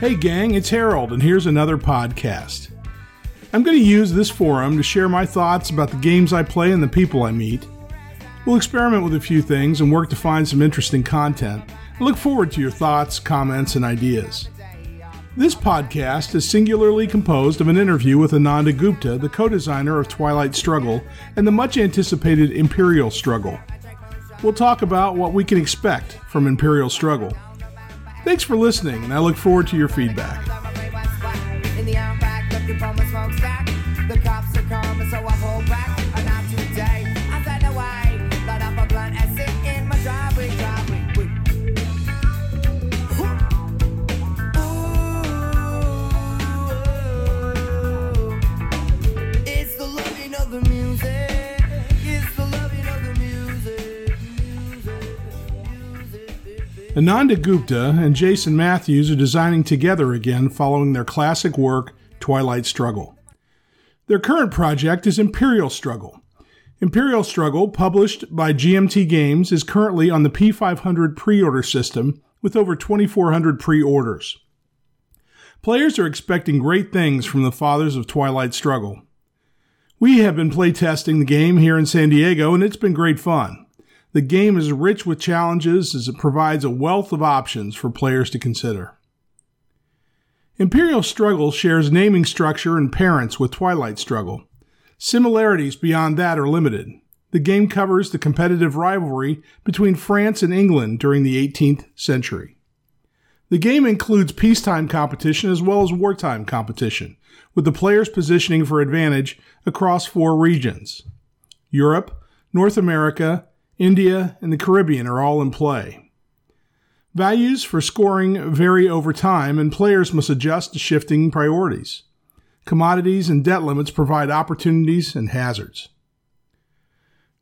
Hey, gang, it's Harold, and here's another podcast. I'm going to use this forum to share my thoughts about the games I play and the people I meet. We'll experiment with a few things and work to find some interesting content. I look forward to your thoughts, comments, and ideas. This podcast is singularly composed of an interview with Ananda Gupta, the co designer of Twilight Struggle and the much anticipated Imperial Struggle. We'll talk about what we can expect from Imperial Struggle. Thanks for listening, and I look forward to your feedback. Ananda Gupta and Jason Matthews are designing together again following their classic work, Twilight Struggle. Their current project is Imperial Struggle. Imperial Struggle, published by GMT Games, is currently on the P500 pre order system with over 2,400 pre orders. Players are expecting great things from the fathers of Twilight Struggle. We have been playtesting the game here in San Diego, and it's been great fun. The game is rich with challenges as it provides a wealth of options for players to consider. Imperial Struggle shares naming structure and parents with Twilight Struggle. Similarities beyond that are limited. The game covers the competitive rivalry between France and England during the 18th century. The game includes peacetime competition as well as wartime competition, with the players positioning for advantage across four regions Europe, North America, India, and the Caribbean are all in play. Values for scoring vary over time, and players must adjust to shifting priorities. Commodities and debt limits provide opportunities and hazards.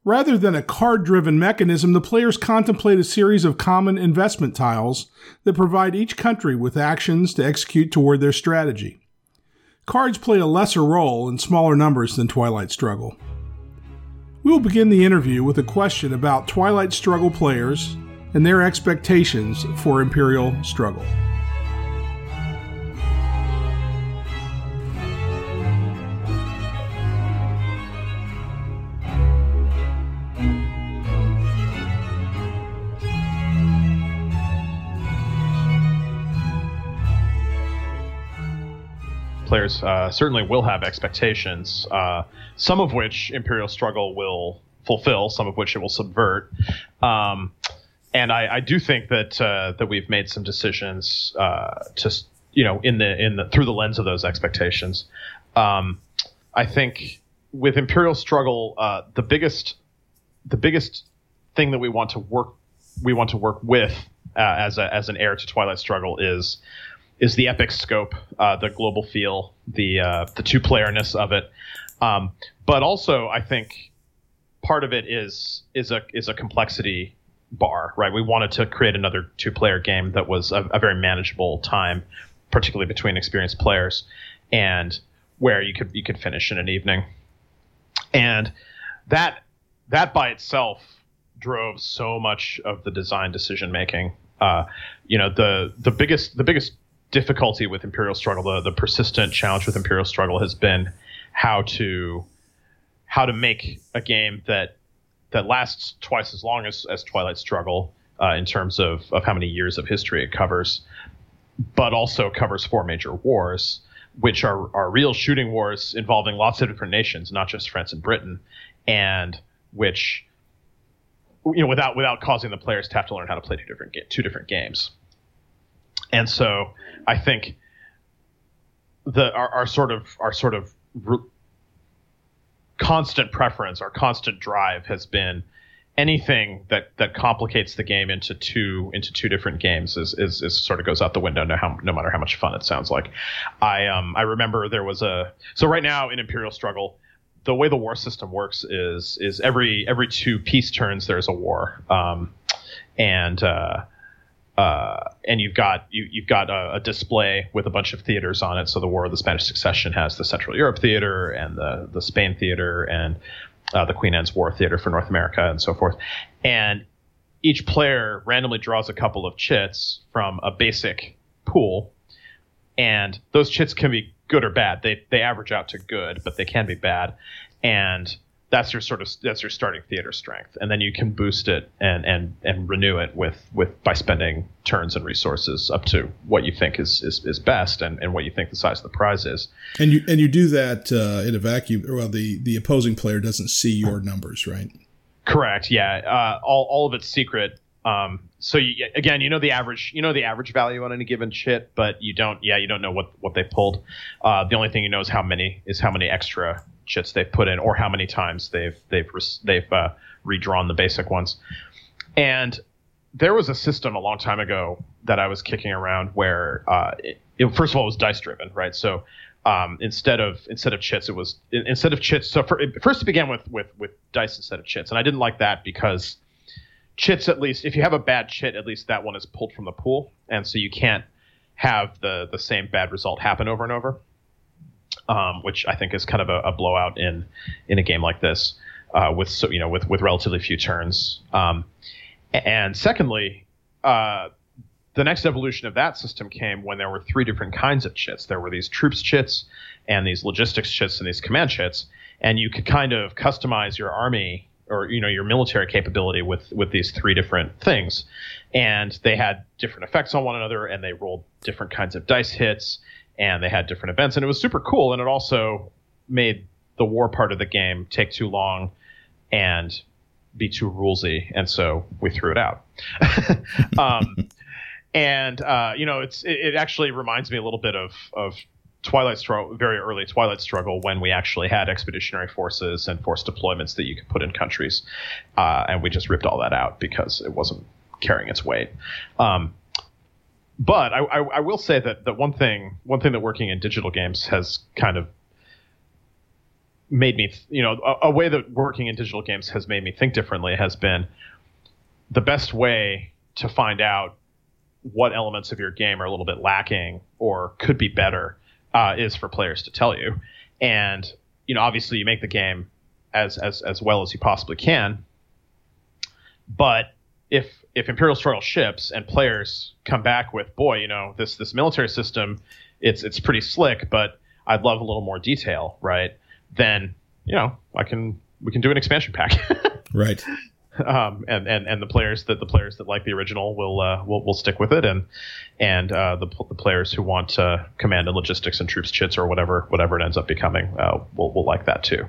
Rather than a card driven mechanism, the players contemplate a series of common investment tiles that provide each country with actions to execute toward their strategy. Cards play a lesser role in smaller numbers than Twilight Struggle. We will begin the interview with a question about Twilight Struggle players and their expectations for Imperial Struggle. Players uh, certainly will have expectations, uh, some of which Imperial Struggle will fulfill, some of which it will subvert. Um, and I, I, do think that uh, that we've made some decisions uh, to you know in the in the through the lens of those expectations. Um, I think with Imperial Struggle, uh, the biggest the biggest thing that we want to work we want to work with uh, as a, as an heir to Twilight Struggle is is the epic scope, uh, the global feel, the uh, the two playerness of it. Um, but also, I think part of it is is a is a complexity bar, right? We wanted to create another two player game that was a, a very manageable time, particularly between experienced players, and where you could you could finish in an evening, and that that by itself drove so much of the design decision making. Uh, you know, the the biggest the biggest difficulty with Imperial Struggle, the, the persistent challenge with Imperial Struggle has been how to how to make a game that that lasts twice as long as, as Twilight Struggle uh, in terms of, of how many years of history it covers, but also covers four major wars, which are, are real shooting wars involving lots of different nations, not just France and Britain, and which you know without without causing the players to have to learn how to play two different two different games. And so I think the our, our sort of our sort of re- constant preference, our constant drive has been anything that that complicates the game into two into two different games is, is, is sort of goes out the window no how no matter how much fun it sounds like. I um I remember there was a so right now in Imperial Struggle the way the war system works is is every every two peace turns there's a war um and uh uh, and you've got you, have got a, a, display with a bunch of theaters on it. So the War of the Spanish Succession has the Central Europe Theater and the the Spain Theater and uh, the Queen Anne's War Theater for North America and so forth. And each player randomly draws a couple of chits from a basic pool, and those chits can be good or bad. They they average out to good, but they can be bad, and that's your sort of that's your starting theater strength, and then you can boost it and and and renew it with with by spending turns and resources up to what you think is is, is best and, and what you think the size of the prize is. And you and you do that uh, in a vacuum. Well, the the opposing player doesn't see your numbers, right? Correct. Yeah. Uh, all all of it's secret. Um, so you, again, you know the average, you know the average value on any given chit, but you don't, yeah, you don't know what what they pulled. Uh, the only thing you know is how many is how many extra chits they've put in, or how many times they've they've they've uh, redrawn the basic ones. And there was a system a long time ago that I was kicking around where, uh, it, it, first of all, it was dice driven, right? So um, instead of instead of chits, it was instead of chits. So for, first, it began with with with dice instead of chits, and I didn't like that because chits, at least if you have a bad chit, at least that one is pulled from the pool, and so you can't have the the same bad result happen over and over um, which I think is kind of a, a, blowout in in a game like this uh, with so you know with with relatively few turns. Um, and secondly, uh, the next evolution of that system came when there were three different kinds of chits. There were these troops chits and these logistics chits and these command chits, and you could kind of customize your army or you know your military capability with with these three different things and they had different effects on one another and they rolled different kinds of dice hits and they had different events, and it was super cool. And it also made the war part of the game take too long and be too rulesy, and so we threw it out. um, and uh, you know, it's it, it, actually reminds me a little bit of of Twilight Struggle, very early Twilight Struggle, when we actually had expeditionary forces and force deployments that you could put in countries, uh, and we just ripped all that out because it wasn't carrying its weight. Um, but I, I, I, will say that, that one thing one thing that working in digital games has kind of made me you know a, a, way that working in digital games has made me think differently has been the best way to find out what elements of your game are a little bit lacking or could be better uh, is for players to tell you. And you know obviously you make the game as as as well as you possibly can. But if if Imperial struggle ships and players come back with, boy, you know, this this military system, it's it's pretty slick, but I'd love a little more detail, right? Then you know, I can we can do an expansion pack, right? Um, and, and and the players that the players that like the original will uh, will, will stick with it, and and uh, the, the players who want uh, command and logistics and troops chits or whatever whatever it ends up becoming uh, will will like that too.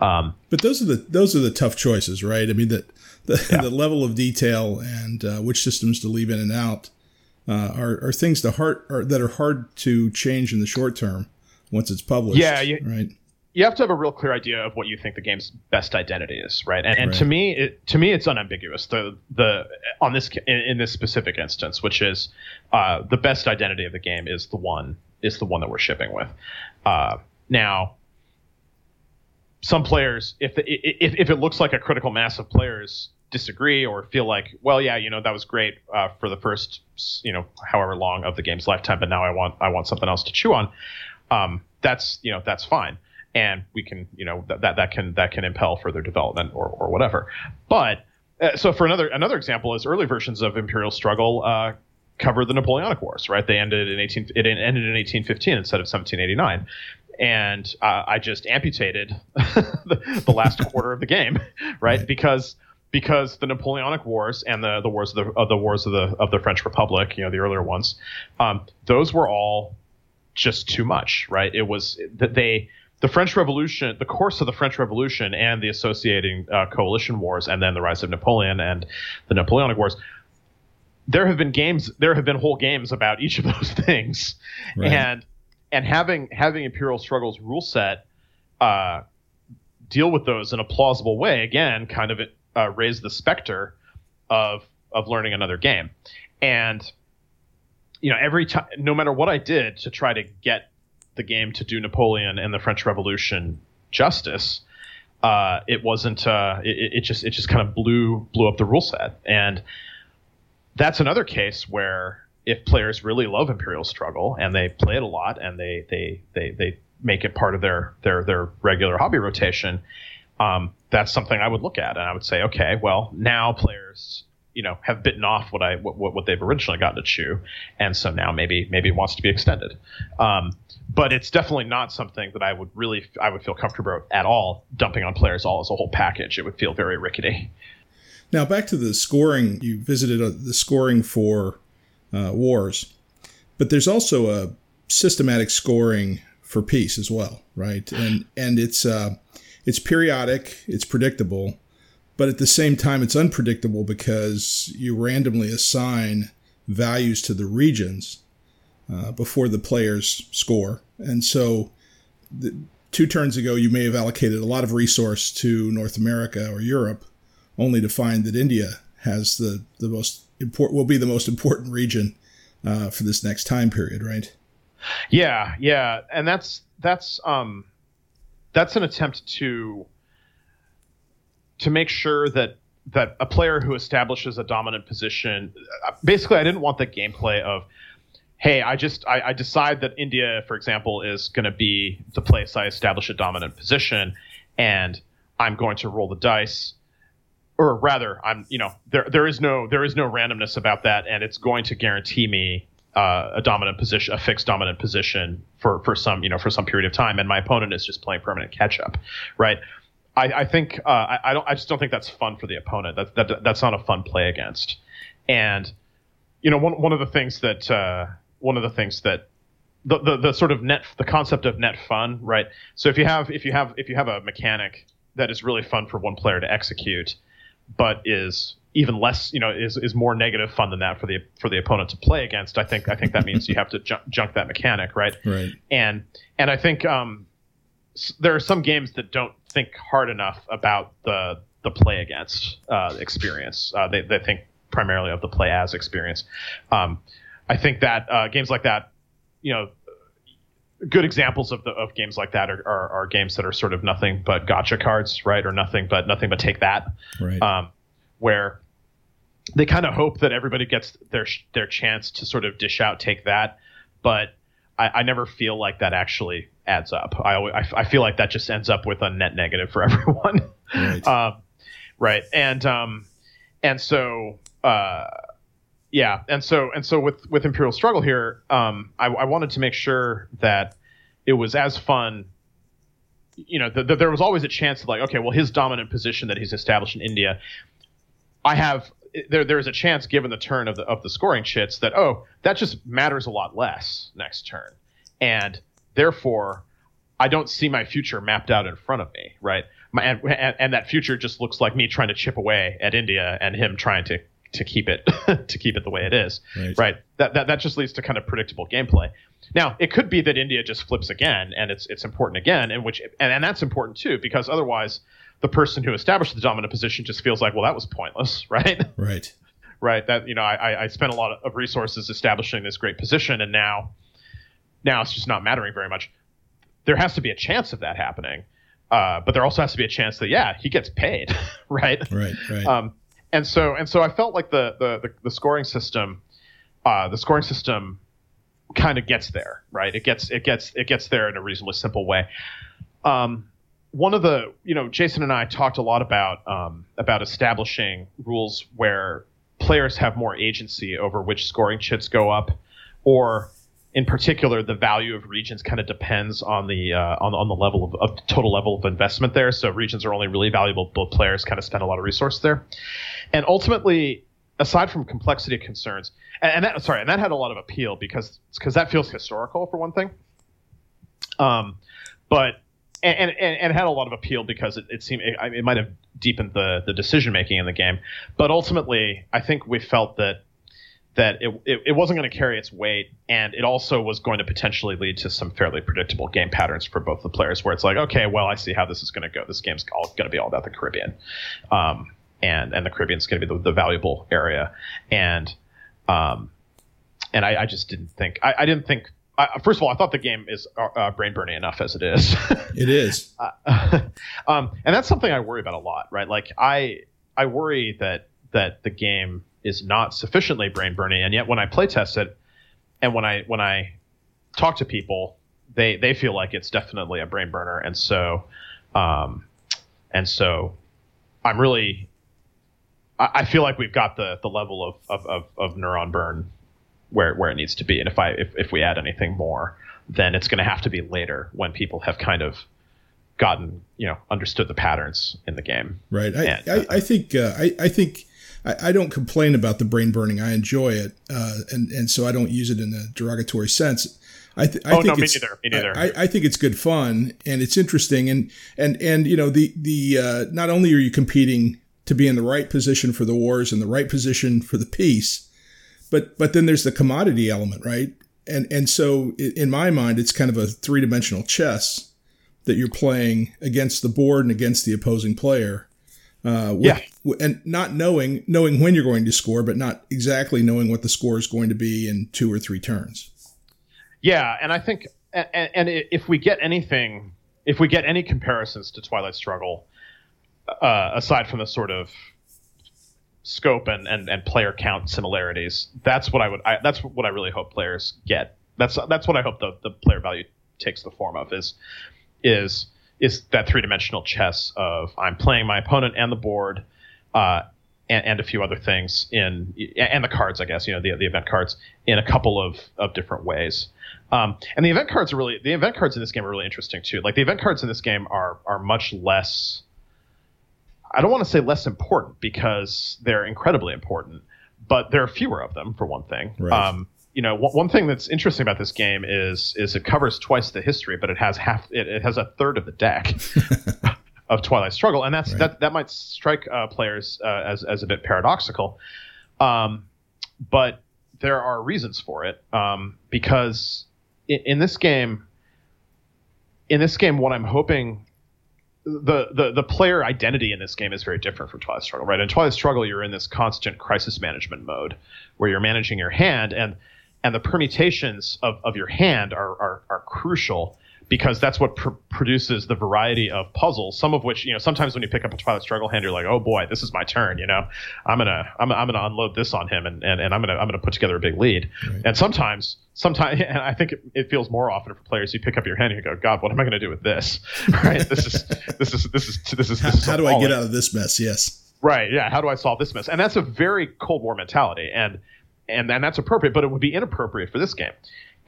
Um, but those are the those are the tough choices, right? I mean that the, yeah. the level of detail and uh, which systems to leave in and out uh, are, are things that hard are, that are hard to change in the short term once it's published. Yeah, you, right. You have to have a real clear idea of what you think the game's best identity is, right? And, and right. to me, it, to me, it's unambiguous. The the on this in, in this specific instance, which is uh, the best identity of the game is the one is the one that we're shipping with. Uh, now, some players, if, the, if if it looks like a critical mass of players disagree or feel like, well, yeah, you know, that was great uh, for the first, you know, however long of the game's lifetime, but now I want I want something else to chew on. Um, that's you know that's fine, and we can you know that that, that can that can impel further development or or whatever. But uh, so for another another example is early versions of Imperial Struggle. Uh, cover the Napoleonic Wars, right? They ended in 18. It ended in 1815 instead of 1789, and uh, I just amputated the, the, last quarter of the game, right? right. Because because the Napoleonic Wars and the the wars of the, of the wars of the of the French Republic, you know, the earlier ones, um, those were all just too much, right? It was that they the French Revolution, the course of the French Revolution and the associating uh, coalition wars, and then the rise of Napoleon and the Napoleonic Wars. There have been games, there have been whole games about each of those things, right. and and having having Imperial Struggles rule set uh, deal with those in a plausible way again, kind of uh, raise the specter of of learning another game. And you know, every time, no matter what I did to try to get the game to do Napoleon and the French Revolution justice, uh, it wasn't. Uh, it, it, just it just kind of blew blew up the rule set, and that's another case where if players really love Imperial Struggle and they play it a lot and they they they they make it part of their their their regular hobby rotation, um, that's something I would look at and I would say, okay, well, now players, you know have bitten off what I what, what they've originally gotten to chew, and so now maybe maybe it wants to be extended. Um, but it's definitely not something that I would really I would feel comfortable at all dumping on players all as a whole package. It would feel very rickety. Now back to the scoring. You visited uh, the scoring for uh, wars, but there's also a systematic scoring for peace as well, right? And and it's uh, it's periodic, it's predictable, but at the same time, it's unpredictable because you randomly assign values to the regions uh, before the players score. And so, the, two turns ago, you may have allocated a lot of resource to North America or Europe, only to find that India has the, the most important, will be the most important region uh, for this next time period, right? Yeah, yeah, and that's that's um, that's an attempt to to make sure that that a player who establishes a dominant position uh, basically i didn't want the gameplay of hey i just i, I decide that india for example is going to be the place i establish a dominant position and i'm going to roll the dice. Or rather i'm you know there there is no there is no randomness about that and it's going to guarantee me uh, a dominant position, a fixed dominant position for for some you know for some period of time, and my opponent is just playing permanent catch up, right? I, I think uh, I, I, don't. I just don't think that's fun for the opponent. That, that that's not a fun play against. And you know, one one of the things that uh, one of the things that the, the the sort of net the concept of net fun, right? So if you have if you have if you have a mechanic that is really fun for one player to execute, but is even less, you know, is, is more negative fun than that for the for the opponent to play against. I think I think that means you have to junk, junk that mechanic, right? Right. And and I think um, there are some games that don't think hard enough about the the play against uh, experience. Uh, they they think primarily of the play as experience. Um, I think that uh, games like that, you know, good examples of the of games like that are, are, are, games that are sort of nothing but gotcha cards, right? Or nothing but nothing but take that, right? Um, where they kind of hope that everybody gets their their chance to sort of dish out take that, but I, I never feel like that actually adds up. I, I, I feel like that just ends up with a net negative for everyone. Right. um, right. And um, and so uh, yeah, and so and so with with Imperial Struggle here, um, I, I wanted to make sure that it was as fun. You know, that there was always a chance of like, okay, well, his dominant position that he's established in India, I have there there is a chance given the turn of the of the scoring chits that oh that just matters a lot less next turn, and therefore I don't see my future mapped out in front of me, right? My, and, and, and that future just looks like me trying to chip away at India and him trying to to keep it to keep it the way it is, right. right? That, that that just leads to kind of predictable gameplay. Now it could be that India just flips again and it's it's important again, and which and, and that's important too because otherwise the person who established the dominant position just feels like, well, that was pointless, right? Right. right. That you know, I, I spent a lot of resources establishing this great position, and now, now it's just not mattering very much. There has to be a chance of that happening, uh, but there also has to be a chance that yeah, he gets paid, right? Right. Right. Um, and so and so I felt like the the the, the scoring system, uh, the scoring system, kind of gets there, right? It gets it gets it gets there in a reasonably simple way. Um, one of the you know Jason and I talked a lot about um, about establishing rules where players have more agency over which scoring chips go up, or in particular the value of regions kind of depends on the uh, on, on the level of, of, total level of investment there. So regions are only really valuable, but players kind of spend a lot of resource there, and ultimately. Aside from complexity concerns, and, and that sorry, and that had a lot of appeal because because that feels historical for one thing. Um, but and, and, and had a lot of appeal because it, it seemed it, it might have deepened the the decision making in the game. But ultimately, I think we felt that that it, it, it wasn't going to carry its weight, and it also was going to potentially lead to some fairly predictable game patterns for both the players, where it's like, okay, well, I see how this is going to go. This game's all going to be all about the Caribbean, um, and and the Caribbean's going to be the, the valuable area, and um, and I, I just didn't think I, I didn't think I, first of all, I thought the game is uh, uh brain burning enough as it is. it is, uh, um, and that's something I worry about a lot, right? Like I I worry that that the game is not sufficiently brain burning, and yet when I play test it, and when I when I talk to people, they they feel like it's definitely a brain burner, and so um, and so I'm really I, I, feel like we've got the the level of, of, of, of neuron burn where where it needs to be. And if I if, if we add anything more, then it's going to have to be later when people have kind of gotten you know understood the patterns in the game. Right. I and, I, I, think uh, I I think. I, I don't complain about the brain burning. I enjoy it, uh, and and so I don't use it in a derogatory sense. I, th- I oh, think no, me it's, neither. Me neither. I, I, think it's good fun and it's interesting and and and you know the the uh, not only are you competing to be in the right position for the wars and the right position for the peace, but but then there's the commodity element, right? And and so in my mind, it's kind of a three dimensional chess that you're playing against the board and against the opposing player. Uh, with, yeah, and not knowing knowing when you're going to score, but not exactly knowing what the score is going to be in two or three turns. Yeah, and I think, and, and if we get anything, if we get any comparisons to Twilight Struggle, uh, aside from the sort of scope and, and, and player count similarities, that's what I would. I, that's what I really hope players get. That's that's what I hope the, the player value takes the form of is is is that three dimensional chess of I'm playing my opponent and the board. Uh, and, and, a few other things in and the cards, I guess you know the the event cards in a couple of of different ways. Um, and the event cards are really the event cards in this game are really interesting too. Like the event cards in this game are are much less. I don't want to say less important because they're incredibly important, but there are fewer of them for one thing. Right. Um, you know, w- one thing that's interesting about this game is is it covers twice the history, but it has half it, it has a third of the deck. of Twilight Struggle, and that's right. that that might strike uh, players uh, as as a bit paradoxical, um, but there are reasons for it um, because in, in this game, in this game, what I'm hoping the, the the player identity in this game is very different from Twilight Struggle, right? In Twilight Struggle, you're in this constant crisis management mode where you're managing your hand, and and the permutations of, of your hand are, are, are crucial because that's what pr- produces the variety of puzzles. Some of which, you know, sometimes when you pick up a Twilight Struggle hand, you're like, oh boy, this is my turn. You know, I'm gonna I'm, I'm gonna unload this on him, and, and, and I'm gonna I'm gonna put together a big lead. Right. And sometimes sometimes, and I think it, it, feels more often for players. You pick up your hand and you go, God, what am I gonna do with this? right? This is this is this is this is. How, this is how do I get out of this mess? Yes. Right. Yeah. How do I solve this mess? And that's a very Cold War mentality, and and and that's appropriate, but it would be inappropriate for this game.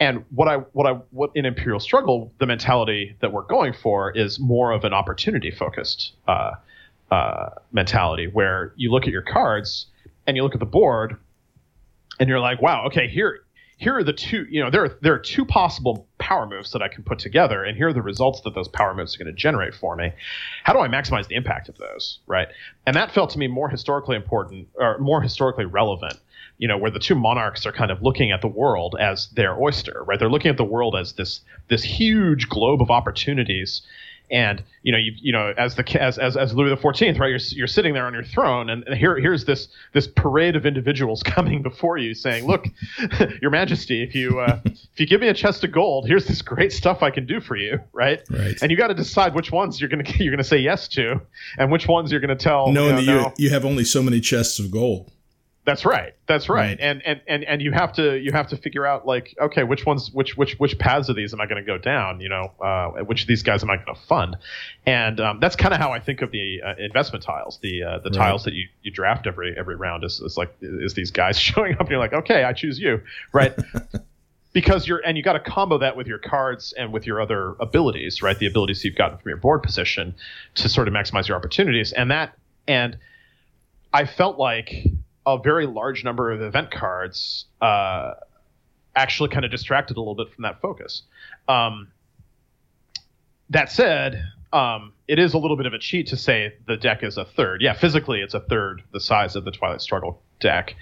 And what I what I what in Imperial Struggle, the mentality that we're going for is more of an opportunity focused uh, uh, mentality, where you look at your cards and you look at the board, and you're like, wow, okay, here here are the two you know there are, there are two possible power moves that I can put together, and here are the results that those power moves are going to generate for me. How do I maximize the impact of those, right? And that felt to me more historically important or more historically relevant you know, where the two monarchs are kind of looking at the world as their oyster, right? They're looking at the world as this this huge globe of opportunities. And you know, you, you know, as the as, as, as Louis the Fourteenth, right? You're, you're sitting there on your throne, and here here's this this parade of individuals coming before you, saying, "Look, Your Majesty, if you uh, if you give me a chest of gold, here's this great stuff I can do for you, right?" Right. And you got to decide which ones you're gonna you're gonna say yes to, and which ones you're gonna tell. Knowing you know, that you you have only so many chests of gold. That's right. That's right. right. And, and and and you have to you have to figure out like okay which ones which which which paths of these am I going to go down? You know, uh, which of these guys am I going to fund? And um, that's kind of how I think of the uh, investment tiles. The uh, the right. tiles that you, you draft every every round is, is like is these guys showing up and you're like okay I choose you right. because you're and you got to combo that with your cards and with your other abilities, right? The abilities you've gotten from your board position to sort of maximize your opportunities, and that and I felt like a very large number of event cards uh, actually kind of distracted a little bit from that focus. Um, that said, um, it is a little bit of a cheat to say the deck is a third. Yeah, physically it's a third the size of the Twilight Struggle deck,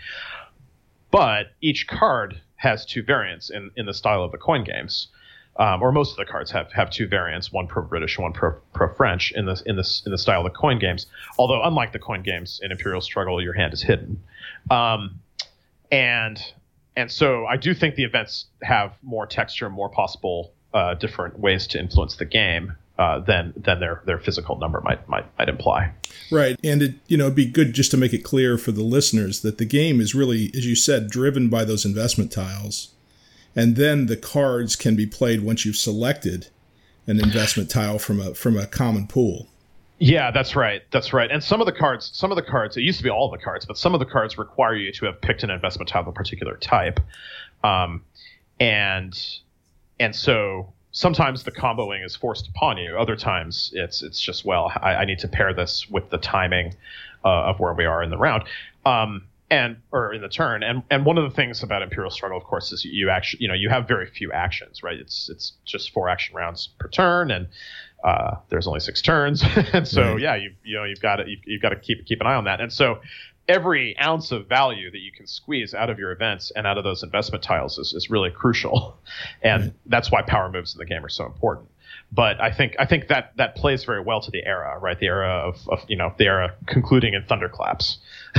but each card has two variants in, in the style of the coin games um, or most of the cards have have two variants, one pro British, one pro pro French in this in this in the style of the coin games. Although unlike the coin games in Imperial Struggle, your hand is hidden, um, and and so I do think the events have more texture, more possible uh, different ways to influence the game. Uh, than than their their physical number might might might imply. Right, and it you know it'd be good just to make it clear for the listeners that the game is really, as you said, driven by those investment tiles and then the cards can be played once you've selected an investment tile from a from a common pool. Yeah, that's right. That's right. And some of the cards, some of the cards, it used to be all the cards, but some of the cards require you to have picked an investment tile of a particular type. Um, and and so sometimes the comboing is forced upon you. Other times it's it's just well, I, I need to pair this with the timing uh, of where we are in the round. Um, and or in the turn and and one of the things about imperial struggle of course is you actually you know you have very few actions right it's it's just four action rounds per turn and uh, there's only six turns, and so right. yeah, you you know you've got to you've, you've got to keep keep an eye on that. And so every ounce of value that you can squeeze out of your events and out of those investment tiles is, is really crucial, and right. that's why power moves in the game are so important. But I think I think that that plays very well to the era, right? The era of, of you know the era concluding in thunderclaps.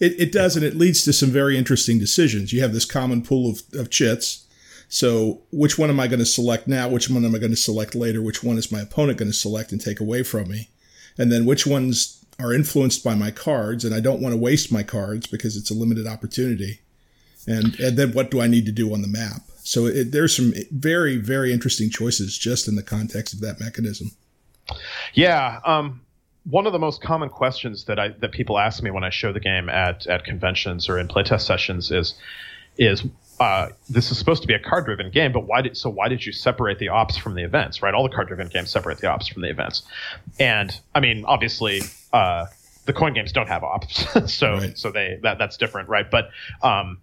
it, it does, and it leads to some very interesting decisions. You have this common pool of, of chits so which one am I going to select now? Which one am I going to select later? Which one is my opponent going to select and take away from me? And then which ones are influenced by my cards? And I don't want to waste my cards because it's a limited opportunity. And, and then what do I need to do on the map? So it, there's some very, very interesting choices just in the context of that mechanism. Yeah. Um, one of the most common questions that I that people ask me when I show the game at at conventions or in playtest sessions is is uh, this is supposed to be a card driven game, but why did so why did you separate the ops from the events? Right, all the card driven games separate the ops from the events, and I mean obviously uh, the coin games don't have ops, so right. so they that that's different, right? But um,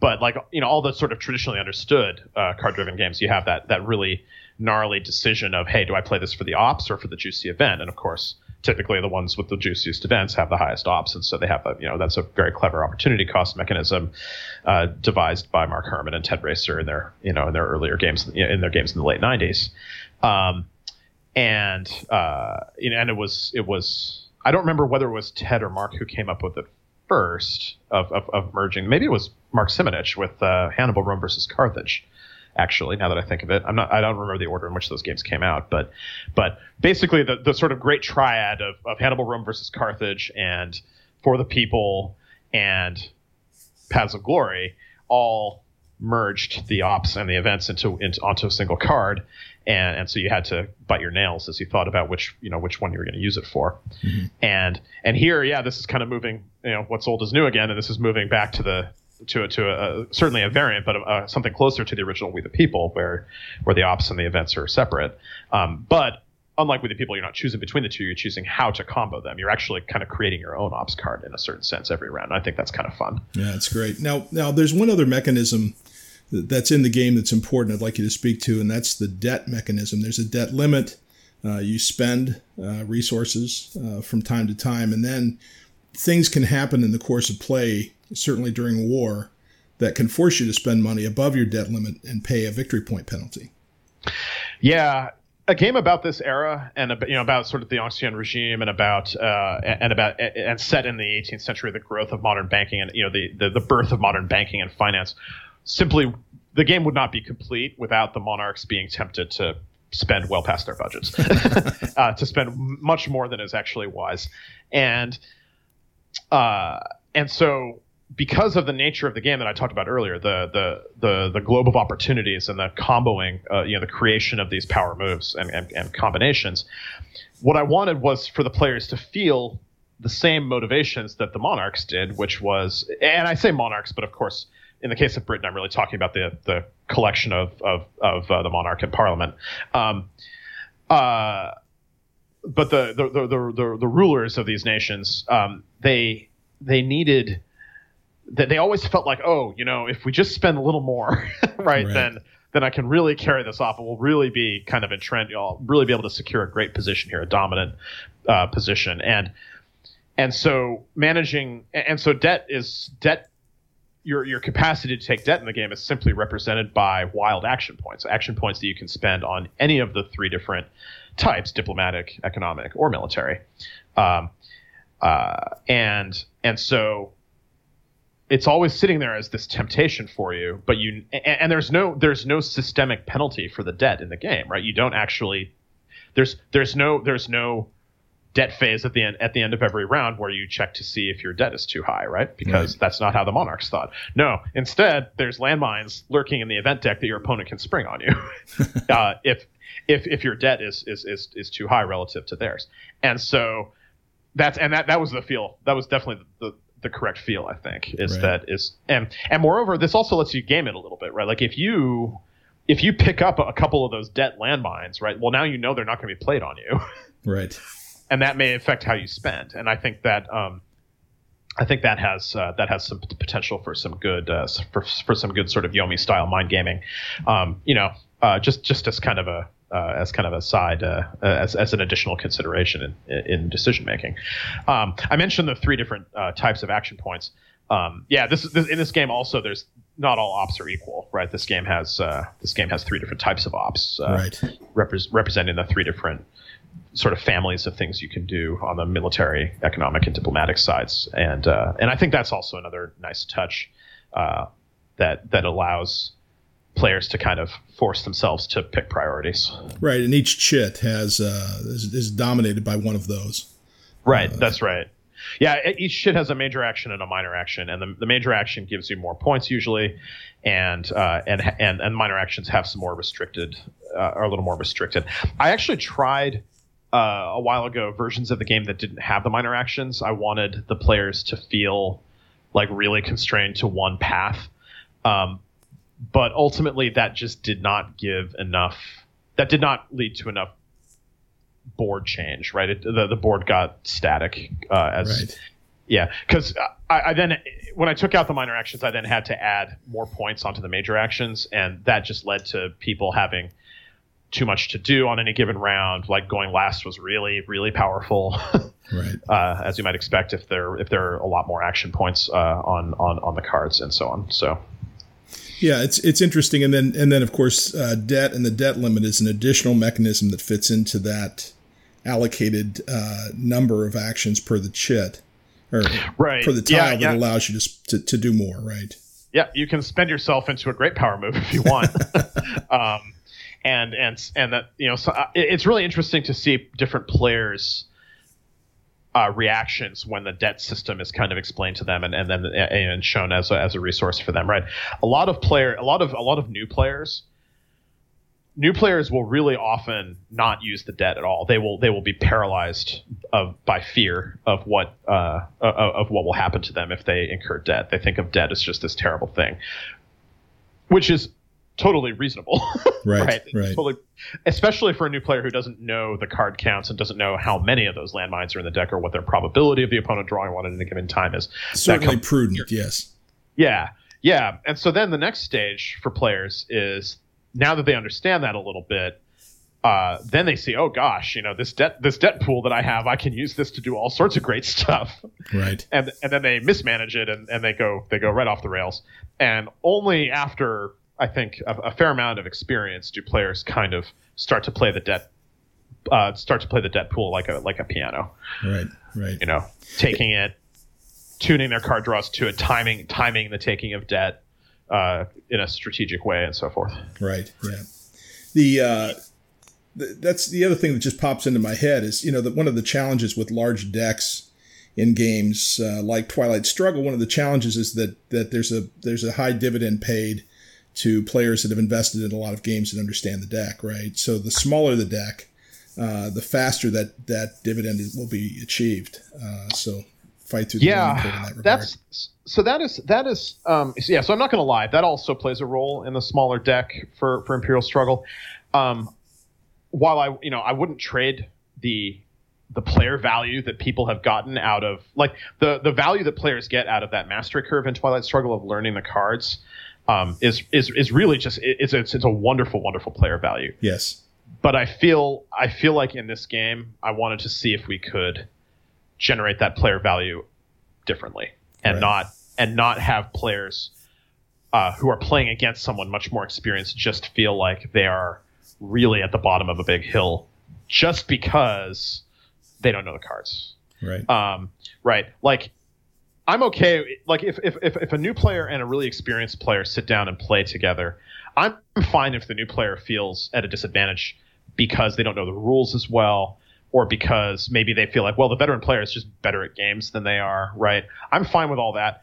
but like you know all the sort of traditionally understood uh, card driven games, you have that that really gnarly decision of hey, do I play this for the ops or for the juicy event? And of course typically the ones with the juiciest events have the highest ops, and so they have a you know that's a very clever opportunity cost mechanism uh, devised by Mark Herman and Ted Raicer in their you know in their earlier games in their games in the late '90s, um, and uh, you know and it was it was I don't remember whether it was Ted or Mark who came up with it first of, of, of merging. Maybe it was Mark Simonitch with uh, Hannibal Rome versus Carthage actually now that I think of it. I'm not I don't remember the order in which those games came out, but but basically the, the sort of great triad of, of Hannibal Rome versus Carthage and For the People and Paths of Glory all merged the ops and the events into, into onto a single card and and so you had to bite your nails as you thought about which you know which one you were going to use it for mm-hmm. and and here yeah this is kind of moving you know what's old is new again and this is moving back to the to to a, certainly a variant, but a, something closer to the original We the People, where where the ops and the events are separate. Um, but unlike We the People, you're not choosing between the two. You're choosing how to combo them. You're actually kind of creating your own ops card in a certain sense every round. I think that's kind of fun. Yeah, it's great. Now, now there's one other mechanism that's in the game that's important. I'd like you to speak to, and that's the debt mechanism. There's a debt limit. Uh, you spend uh, resources uh, from time to time, and then things can happen in the course of play certainly during war, that can force you to spend money above your debt limit and pay a victory point penalty. Yeah, a game about this era and you know about sort of the ancien regime and about uh, and about and set in the 18th century the growth of modern banking and you know the, the, the birth of modern banking and finance simply the game would not be complete without the monarchs being tempted to spend well past their budgets uh, to spend much more than is actually wise and uh, and so because of the nature of the game that I talked about earlier, the the the the globe of opportunities and the comboing, uh, you know, the creation of these power moves and, and, and combinations, what I wanted was for the players to feel the same motivations that the monarchs did, which was, and I say monarchs, but of course, in the case of Britain, I'm really talking about the the collection of of, of uh, the monarch and parliament. Um, uh, but the the, the the, the rulers of these nations, um, they they needed that they always felt like, oh, you know, if we just spend a little more, right, right, then then I can really carry this off. and we will really be kind of entrenched. I'll really be able to secure a great position here, a dominant uh, position, and and so managing and so debt is debt. Your, your capacity to take debt in the game is simply represented by wild action points, action points that you can spend on any of the three different types: diplomatic, economic, or military. Um, uh, and and so it's always sitting there as this temptation for you but you and, and, there's no there's no systemic penalty for the debt in the game right you don't actually there's there's no there's no debt phase at the end at the end of every round where you check to see if your debt is too high, right? Because right. that's not how the monarchs thought. No, instead, there's landmines lurking in the event deck that your opponent can spring on you uh, if if if your debt is is is is too high relative to theirs. And so that's and that that was the feel. That was definitely the, the the correct feel, I think, is right. that is and and moreover, this also lets you game it a little bit, right? Like if you if you pick up a couple of those debt landmines, right? Well, now you know they're not going to be played on you, right? And that may affect how you spend. And I think that um, I think that has uh, that has some potential for some good uh, for for some good sort of Yomi style mind gaming. Um, you know, uh, just just as kind of a uh, as kind of a side, uh, as, as an additional consideration in, in decision making. Um, I mentioned the three different uh, types of action points. Um, yeah, this, this, in this game also there's not all ops are equal, right? This game has uh, this game has three different types of ops, uh, right? Repre- representing the three different sort of families of things you can do on the military, economic, and diplomatic sides, and uh, and I think that's also another nice touch that that allows players to kind of force themselves to pick priorities. Right, and each chit has uh, is, is dominated by one of those. Right, uh, that's right. Yeah, each chit has a major action and a minor action, and the, the major action gives you more points usually, and uh, and and and minor actions have some more restricted, uh, are a little more restricted. I actually tried uh, a while ago versions of the game that didn't have the minor actions. I wanted the players to feel like really constrained to one path. Um, but ultimately that just did not give enough that did not lead to enough board change right it, the, the board got static uh, as right. yeah because I, I, then when i took out the minor actions i then had to add more points onto the major actions and that just led to people having too much to do on any given round like going last was really really powerful right uh, as you might expect if there if there are a lot more action points uh, on on on the cards and so on so yeah, it's it's interesting, and then and then of course uh, debt and the debt limit is an additional mechanism that fits into that allocated uh, number of actions per the chit or right. per the tile yeah, that yeah. allows you to, to, to do more. Right. Yeah, you can spend yourself into a great power move if you want. um, and and and that you know, so, uh, it's really interesting to see different players uh, reactions when the debt system is kind of explained to them and, and then and shown as a, as a resource for them right? A lot of player a lot of a lot of new players new players will really often not use the debt at all. They will they will be paralyzed of by fear of what uh, of what will happen to them if they incur debt. They think of debt as just this terrible thing which is totally reasonable. right. right. right. Totally, especially for a new player who doesn't know the card counts and doesn't know how many of those landmines are in the deck or what their probability of the opponent drawing one at any given time is. Certainly prudent, yes. Yeah. Yeah. And so then the next stage for players is now that they understand that a little bit, uh, then they see, oh gosh, you know this debt this debt pool that I have, I can use this to do all sorts of great stuff. Right. And and then they mismanage it and, and they go they go right off the rails. And only after I think a, a, fair amount of experience do players kind of start to play the debt uh, start to play the debt pool like a like a piano. Right, right. You know, taking it, tuning their card draws to it, timing timing the taking of debt uh, in a strategic way, and so forth. Right. Yeah. The uh, that's the other thing that just pops into my head is you know that one of the challenges with large decks in games uh, like Twilight Struggle, one of the challenges is that that there's a there's a high dividend paid to players that have invested in a lot of games and understand the deck, right? So the smaller the deck, uh, the faster that that dividend will be achieved. Uh, so fight through the yeah, that that's so that is that is um, yeah. So I'm not going to lie, that also plays a role in the smaller deck for for Imperial Struggle. Um, while I you know I wouldn't trade the the player value that people have gotten out of like the the value that players get out of that mastery curve in Twilight Struggle of learning the cards um, is is is really just it's, it's it's a wonderful wonderful player value. Yes. But I feel I feel like in this game I wanted to see if we could generate that player value differently and right. not and not have players uh, who are playing against someone much more experienced just feel like they are really at the bottom of a big hill just because they don't know the cards. Right. Um, right. Like I'm okay. Like if, if, if, if a new player and a really experienced player sit down and play together, I'm fine if the new player feels at a disadvantage because they don't know the rules as well, or because maybe they feel like, well, the veteran player is just better at games than they are, right? I'm fine with all that.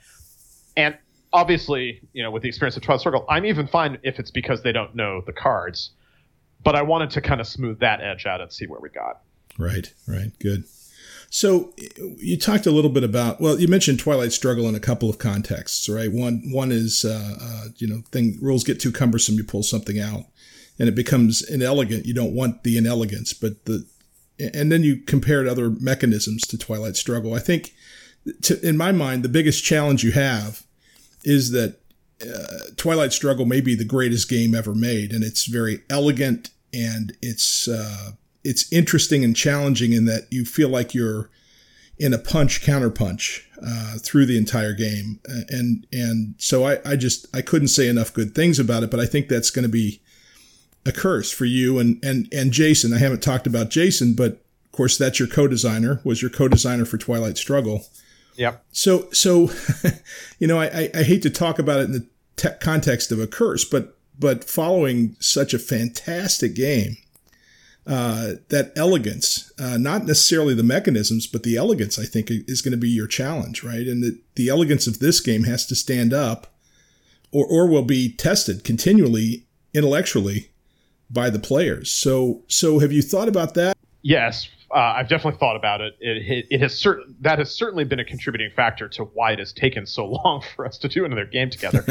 And obviously, you know, with the experience of Twilight Struggle, I'm even fine if it's because they don't know the cards. But I wanted to kind of smooth that edge out and see where we got. Right, right, good. So you talked a little bit about well, you mentioned Twilight Struggle in a couple of contexts, right? One one is uh, uh, you know thing rules get too cumbersome, you pull something out, and it becomes inelegant. You don't want the inelegance, but the and then you compared other mechanisms to Twilight Struggle. I think, to, in my mind, the biggest challenge you have is that uh, Twilight Struggle may be the greatest game ever made, and it's very elegant and it's uh, it's interesting and challenging in that you feel like you're in a punch counter punch uh, through the entire game, and and so I, I just I couldn't say enough good things about it, but I think that's going to be a curse for you and and and Jason. I haven't talked about Jason, but of course that's your co-designer. Was your co-designer for Twilight Struggle? Yep. So so, you know, I I hate to talk about it in the te- context of a curse, but but following such a fantastic game, uh, that elegance, uh, not necessarily the mechanisms, but the elegance, I think, is going to be your challenge, right? And the, the elegance of this game has to stand up or, or will be tested continually intellectually by the players. So, so have you thought about that? Yes, uh, I've definitely thought about it. It, it, it has certain that has certainly been a contributing factor to why it has taken so long for us to do another game together.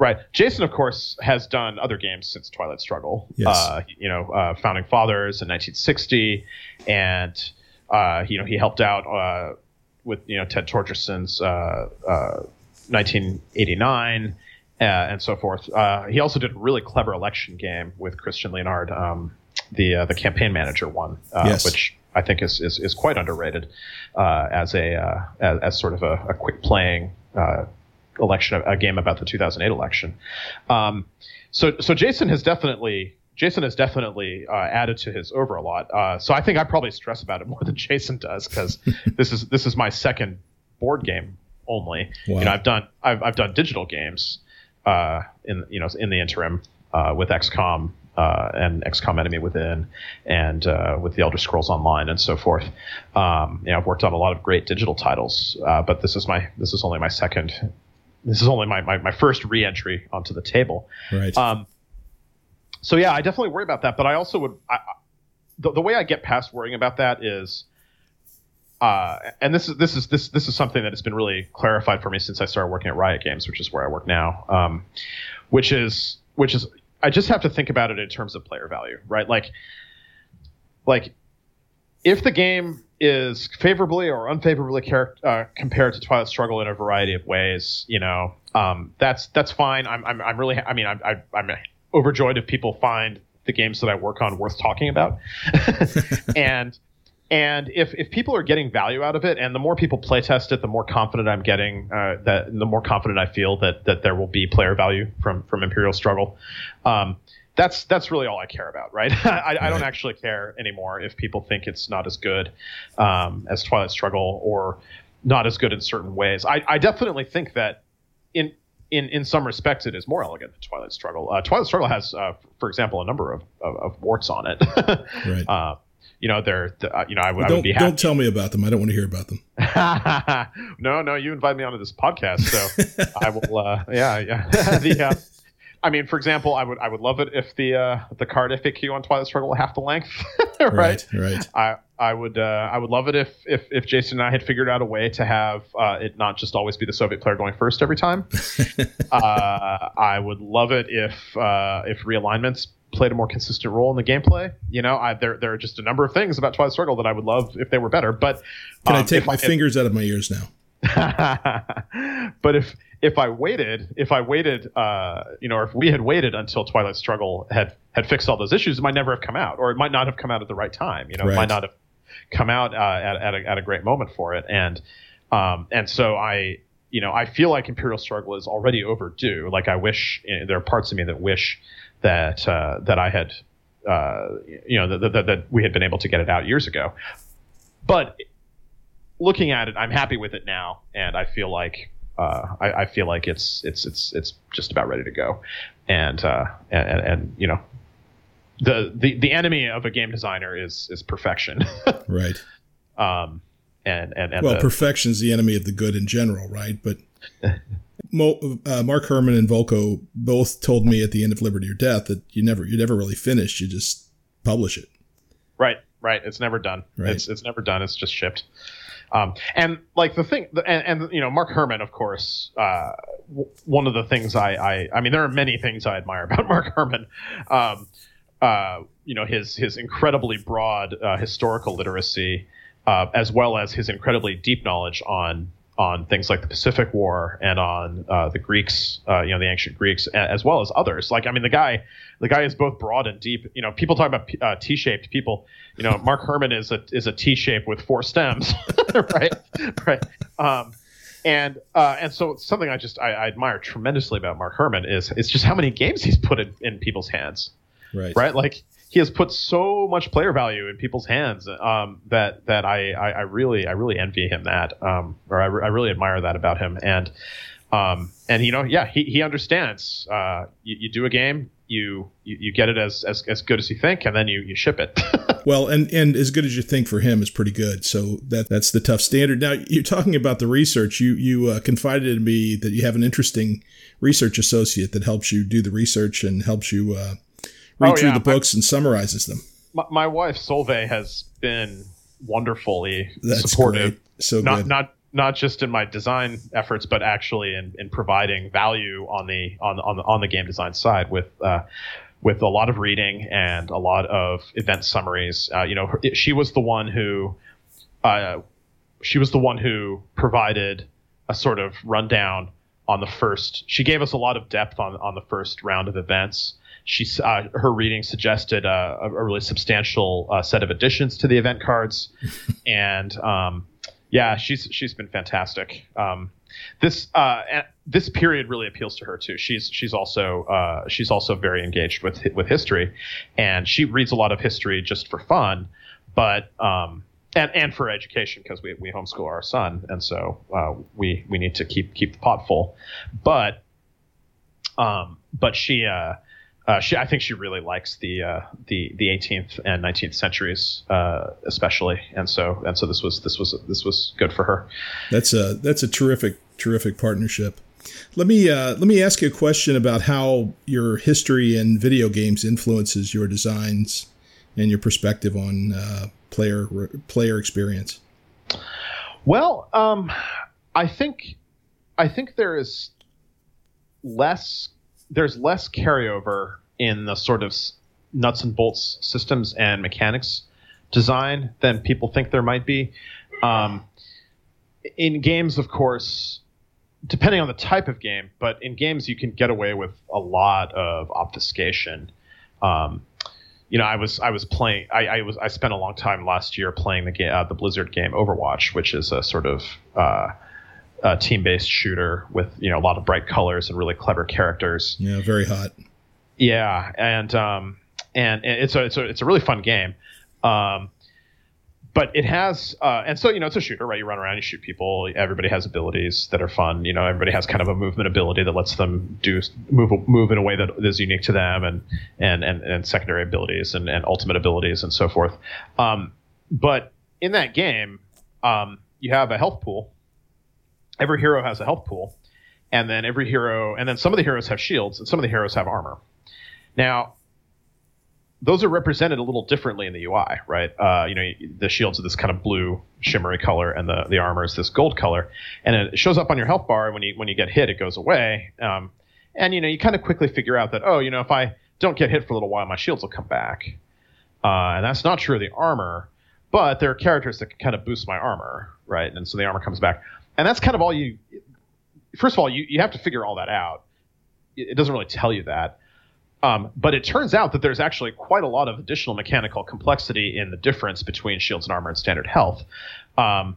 Right. Jason, of course, has done other games since Twilight Struggle. Yes. Uh, you know, uh, Founding Fathers in 1960, and uh, you know he helped out uh, with you know Ted Torgerson's 1989 uh, uh, and so forth. Uh, he also did a really clever election game with Christian Leonhard, um, the uh, the campaign manager one, uh, Yes. which I think is is, is quite underrated uh, as a uh, as, as sort of a, a quick playing uh, election, a game about the 2008 election. Um, so so Jason has definitely. Jason has definitely uh, added to his over a lot. Uh, so I think I probably stress about it more than Jason does because this is this is my second board game only. Wow. You know, I've done I've, I've done digital games uh, in you know in the interim uh, with XCOM uh, and XCOM Enemy Within and uh, with the Elder Scrolls Online and so forth. Um, you know, I've worked on a lot of great digital titles, uh, but this is my this is only my second. This is only my, my, my first re-entry onto the table. Right. Um, so yeah, I definitely worry about that, but I also would. I, the, the way I get past worrying about that is, uh, and this is this is this this is something that has been really clarified for me since I started working at Riot Games, which is where I work now. Um, which is which is I just have to think about it in terms of player value, right? Like, like if the game is favorably or unfavorably uh, compared to Twilight Struggle in a variety of ways, you know, um, that's that's fine. I'm, I'm, I'm really, I mean, I'm, I'm overjoyed if people find the games that I work on worth talking about, and and if, if people are getting value out of it, and the more people play test it, the more confident I'm getting. Uh, that the more confident I feel that that there will be player value from from Imperial Struggle. Um, that's that's really all I care about, right? I, I don't actually care anymore if people think it's not as good um, as Twilight Struggle or not as good in certain ways. I, I definitely think that in in in some respects it is more elegant than Twilight Struggle. Uh, Twilight Struggle has, uh, for example, a number of, of, of warts on it. Right. Uh, you know, they're uh, you know I, would- I don't would be happy. don't tell me about them. I don't want to hear about them. no, no, you invite me onto this podcast, so I will. Uh, yeah, yeah. the, uh, I mean, for example, I would I would love it if the uh, the card FAQ on Twilight Struggle half the length, right? Right. Right. I I would uh, I would love it if, if if Jason and I had figured out a way to have uh, it not just always be the Soviet player going first every time. uh, I would love it if uh, if realignments played a more consistent role in the gameplay. You know, I, there there are just a number of things about Twilight Struggle that I would love if they were better. But Can I um, take my fingers out of my ears now? but if if I waited, if I waited, uh, you know, or if we had waited until Twilight Struggle had had fixed all those issues, it might never have come out, or it might not have come out at the right time. You know, it might not have come out uh, at at a, at a great moment for it, and um, and so I. You know, I feel like Imperial Struggle is already overdue. Like I wish you know, there are parts of me that wish that uh, that I had, uh, you know, that, that, that we had been able to get it out years ago. But looking at it, I'm happy with it now, and I feel like uh, I, I feel like it's it's it's it's just about ready to go, and uh, and, and, and you know, the, the the enemy of a game designer is is perfection. right. Um, and and, and well, the, perfection is the enemy of the good in general, right? But Mo, uh, Mark Herman and Volko both told me at the end of Liberty or Death that you never you never really finish. You just publish it. Right, right. It's never done. Right. It's it's never done. It's just shipped. Um, and like the thing, and, and you know, Mark Herman, of course, uh, w- one of the things I, I, I mean, there are many things I admire about Mark Herman. Um, uh, you know, his his incredibly broad uh, historical literacy, uh, as well as his incredibly deep knowledge on on things like the Pacific War and on uh, the Greeks, uh, you know, the ancient Greeks, as well as others. Like, I mean, the guy, the guy is both broad and deep. You know, people talk about uh, T-shaped people. You know, Mark Herman is a is a T-shape with four stems, right? right. Um, and uh, and so something I just I, I, admire tremendously about Mark Herman is is just how many games he's put in, in people's hands. Right. Right. Like he has put so much player value in people's hands um, that that I, I, I really I really envy him that um, or I, I really admire that about him. And um, and you know yeah he, he understands uh, you, you do a game you, you you get it as, as as good as you think and then you you ship it. Well and and as good as you think for him is pretty good. So that that's the tough standard. Now you're talking about the research. You you uh, confided in me that you have an interesting research associate that helps you do the research and helps you uh, read oh, through yeah. the books and summarizes them. My, my wife Solveig has been wonderfully That's supportive. Great. So not good. not not just in my design efforts, but actually in, in providing value on the on on the on the game design side with. Uh, with a lot of reading and a lot of event summaries, uh, you know, her, she was the one who, uh, she was the one who provided a sort of rundown on the first. She gave us a lot of depth on on the first round of events, she uh, her reading suggested uh, a, a, really substantial uh, set of additions to the event cards, and um, yeah, she's she's been fantastic. Um, this uh, this period really appeals to her too. She's she's also uh, she's also very engaged with with history, and she reads a lot of history just for fun, but um, and and for education because we, we homeschool our son, and so uh, we we need to keep keep the pot full, but um, but she uh, she, I think she really likes the uh, the the 18th and 19th centuries, uh, especially, and so and so this was this was this was good for her. That's a that's a terrific terrific partnership. Let me uh, let me ask you a question about how your history in video games influences your designs and your perspective on uh, player player experience. Well, um, I think I think there is less there's less carryover in the sort of nuts and bolts systems and mechanics design than people think there might be. Um, in games, of course, depending on the type of game, but in games you can get away with a lot of obfuscation. Um, you know, I was I was playing. I, I, was I spent a long time last year playing the game, uh, the Blizzard game Overwatch, which is a sort of uh, a team-based shooter with you know a lot of bright colors and really clever characters. Yeah, very hot. Yeah, and um, and, and it's a it's a it's a really fun game. Um, but it has uh, and so you know it's a shooter right you run around you shoot people everybody has abilities that are fun you know everybody has kind of a movement ability that lets them do move move in a way that is unique to them and and and, and secondary abilities and, and ultimate abilities and so forth um, but in that game um, you have a health pool every hero has a health pool, and then every hero, and then some of the heroes have shields, and some of the heroes have armor. Now, those are represented a little differently in the UI, right? Uh, you know, the shields are this kind of blue shimmery color, and the, the armor is this gold color, and it shows up on your health bar. And When you when you get hit, it goes away, um, and you know you kind of quickly figure out that oh, you know, if I don't get hit for a little while, my shields will come back, uh, and that's not true of the armor. But there are characters that can kind of boost my armor, right? And so the armor comes back and that's kind of all you. First of all, you, you have to figure all that out. It, doesn't really tell you that. Um, but it turns out that there's actually quite a lot of additional mechanical complexity in the difference between shields and armor and standard health. Um,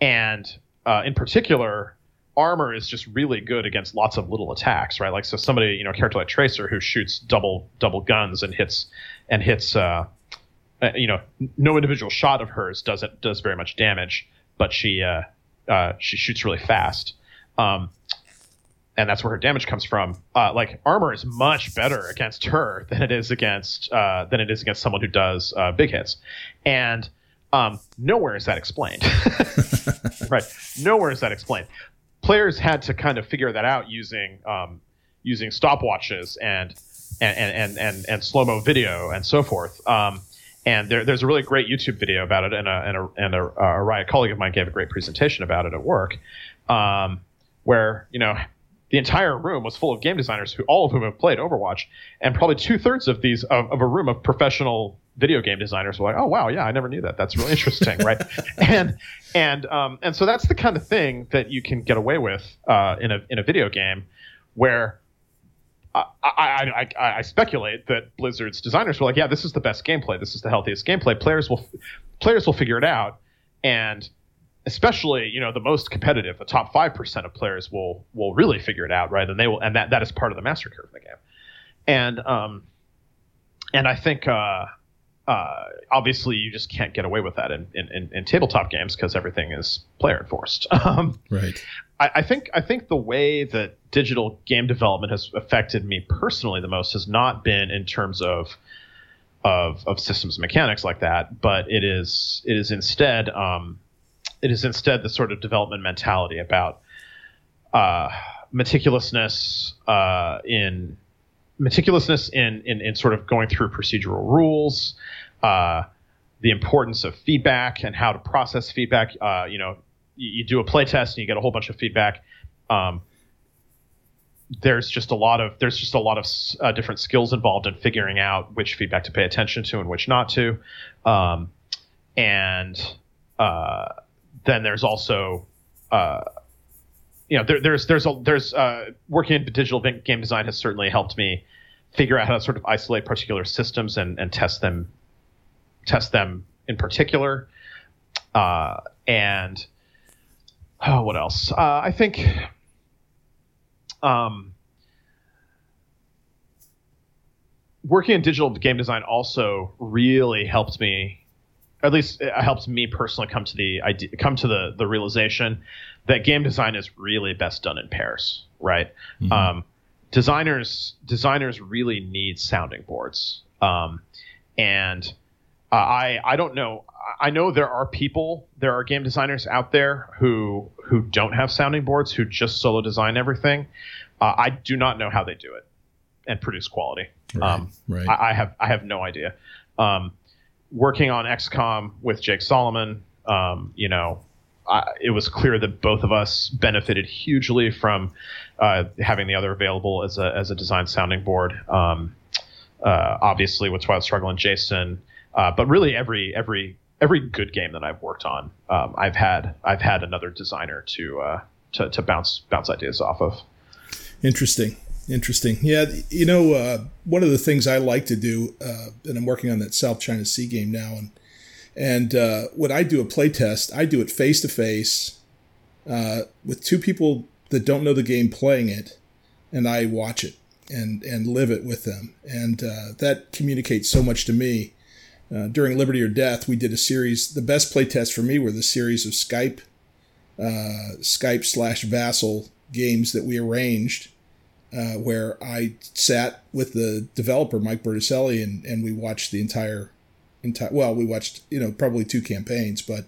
and uh, in particular, armor is just really good against lots of little attacks, right? Like so, somebody you know, a character like Tracer who shoots double double guns and hits and hits. Uh, uh, you know, no individual shot of hers doesn't does very much damage, but she uh, uh, she shoots really fast. Um, and that's where her damage comes from. Uh, like armor is much better against her than it is against uh, than it is against someone who does uh, big hits, and um, nowhere is that explained. right, nowhere is that explained. Players had to kind of figure that out using um, using stopwatches and and and and, and slow mo video and so forth. Um, and there, there's a really great YouTube video about it, and a and a and a, a Riot colleague of mine gave a great presentation about it at work, um, where you know the entire room was full of game designers who all of whom have played Overwatch, and probably two thirds of these of, of, a room of professional video game designers were like, "Oh wow, yeah, I never knew that. That's really interesting, right?" And and um, and so that's the kind of thing that you can get away with uh, in a in a video game, where I, I, I, I, speculate that Blizzard's designers were like, "Yeah, this is the best gameplay. This is the healthiest gameplay. Players will players will figure it out, and especially you know the most competitive, the top five percent of players will will really figure it out, right? And they will, and that that is part of the master curve of the game. And um, and I think uh, uh, obviously you just can't get away with that in in, in, in tabletop games because everything is player enforced. Um, right. I, I think I think the way that digital game development has affected me personally the most has not been in terms of of, of systems mechanics like that, but it is it is instead um, it is instead the sort of development mentality about uh, meticulousness uh, in meticulousness in, in, in sort of going through procedural rules, uh, the importance of feedback and how to process feedback. Uh, you know, you, do a play test and you get a whole bunch of feedback. Um, there's just a lot of there's just a lot of uh, different skills involved in figuring out which feedback to pay attention to and which not to, um, and uh, then there's also uh, you know there, there's there's a, there's uh, working in digital game design has certainly helped me figure out how to sort of isolate particular systems and, and test them test them in particular uh, and oh, what else uh, I think um, working in digital game design also really helped me at least it helps me personally come to the idea, come to the the realization that game design is really best done in pairs, right? Mm-hmm. Um, designers designers really need sounding boards, um, and uh, I I don't know. I know there are people, there are game designers out there who who don't have sounding boards, who just solo design everything. Uh, I do not know how they do it and produce quality. Right, um, right. I, I, have I have no idea. Um, working on XCOM with Jake Solomon, um, you know, I, it was clear that both of us benefited hugely from uh, having the other available as a as a design sounding board. Um, uh, obviously, with Twilight Struggle and Jason, uh, but really every every every good game that I've worked on, um, I've had I've had another designer to uh, to, to bounce bounce ideas off of. Interesting. Interesting. Yeah, you know, uh, one of the things I like to do, uh, and I'm working on that South China Sea game now, and and uh, when I do a play test, I do it face to face with two people that don't know the game playing it, and I watch it and and live it with them, and uh, that communicates so much to me. Uh, during Liberty or Death, we did a series. The best play tests for me were the series of Skype, uh, Skype slash Vassal games that we arranged uh, where I sat with the developer Mike Berticelli and, and we watched the entire entire well we watched you know probably two campaigns but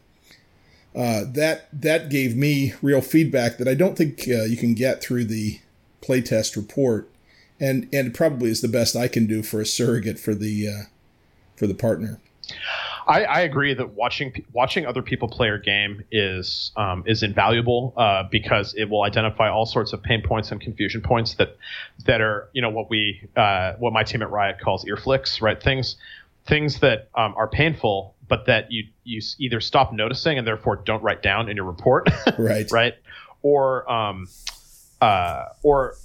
uh, that that gave me real feedback that I don't think uh, you can get through the playtest report and and probably is the best I can do for a surrogate for the uh, for the partner. I, I, agree that watching watching other people play your game is um, is invaluable uh, because it will identify all sorts of pain points and confusion points that that are you know what we uh, what my team at Riot calls ear flicks, right? Things things that um, are painful, but that you you either stop noticing and therefore don't write down in your report, right? right, or um, uh, or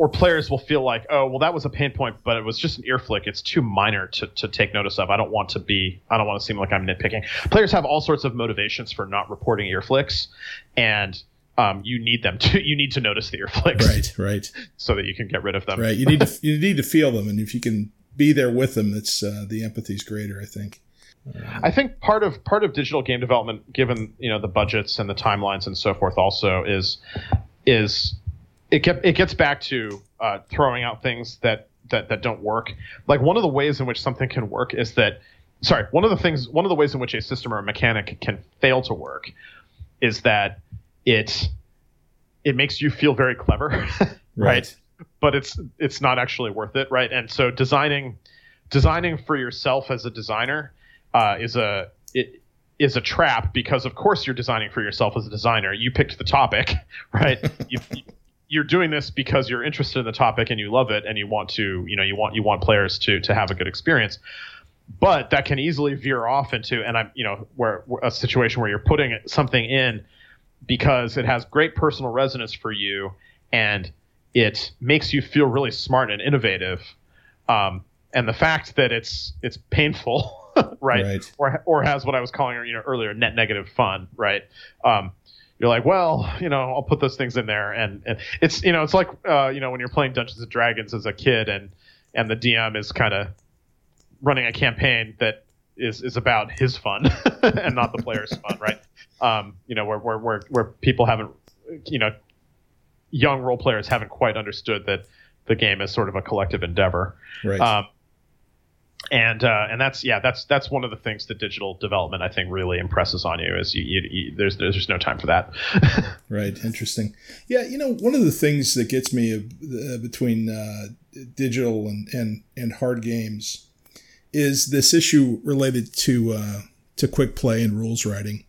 or players will feel like, oh, well, that was a pain point, but it was just an ear flick. It's too minor to, to take notice of. I don't want to be, I don't want to seem like I'm nitpicking. Players have all sorts of motivations for not reporting ear flicks, and um, you need them to, you need to notice the ear flicks, right, right, so that you can get rid of them. Right, you need to, you need to feel them, and if you can be there with them, it's uh, the empathy's greater. I think. I think part of part of digital game development, given you know the budgets and the timelines and so forth, also is is it get, it gets back to uh, throwing out things that, that that don't work. Like one of the ways in which something can work is that sorry, one of the things one of the ways in which a system or a mechanic can fail to work is that it it makes you feel very clever, right? right? But it's it's not actually worth it, right? And so designing designing for yourself as a designer uh, is a it is a trap because of course you're designing for yourself as a designer. You picked the topic, right? you, you're doing this because you're interested in the topic and you love it and you want to you know you want you want players to to have a good experience. But that can easily veer off into and i'm you know where, a situation where you're putting something in because it has great personal resonance for you and it makes you feel really smart and innovative. Um, and the fact that it's it's painful right? right, or or has what i was calling you know earlier net negative fun right? Um, you're like, well, you know, I'll put those things in there, and, and it's you know, it's like uh, you know when you're playing Dungeons and Dragons as a kid, and and the DM is kind of running a campaign that is is about his fun and not the player's fun, right? Um, you know, where, where where where people haven't, you know, young role players haven't quite understood that the game is sort of a collective endeavor, right? Um, and uh, and that's yeah that's that's one of the things that digital development I think really impresses on you is you, you, you, there's there's no time for that. right. Interesting. Yeah. You know, one of the things that gets me uh, between uh, digital and, and and hard games is this issue related to uh, to quick play and rules writing.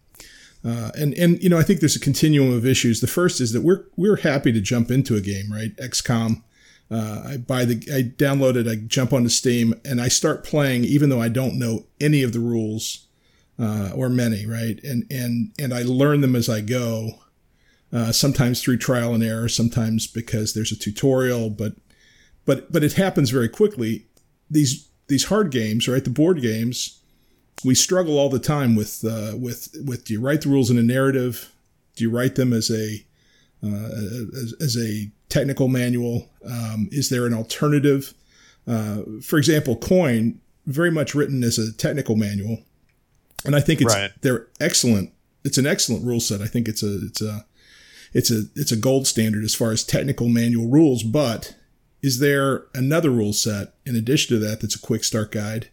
Uh, and and you know I think there's a continuum of issues. The first is that we're we're happy to jump into a game, right? XCOM uh, I buy the, I download it, I jump onto Steam, and I start playing, even though I don't know any of the rules uh, or many, right? And and and I learn them as I go. Uh, sometimes through trial and error, sometimes because there's a tutorial, but but but it happens very quickly. These these hard games, right? The board games, we struggle all the time with uh, with with do you write the rules in a narrative? Do you write them as a as, as a technical manual? Um, is there an alternative? Uh, for example, Coin, very much written as a technical manual, and I think it's right. they're excellent. It's an excellent rule set. I think it's a it's a it's a it's a gold standard as far as technical manual rules. But is there another rule set in addition to that that's a quick start guide?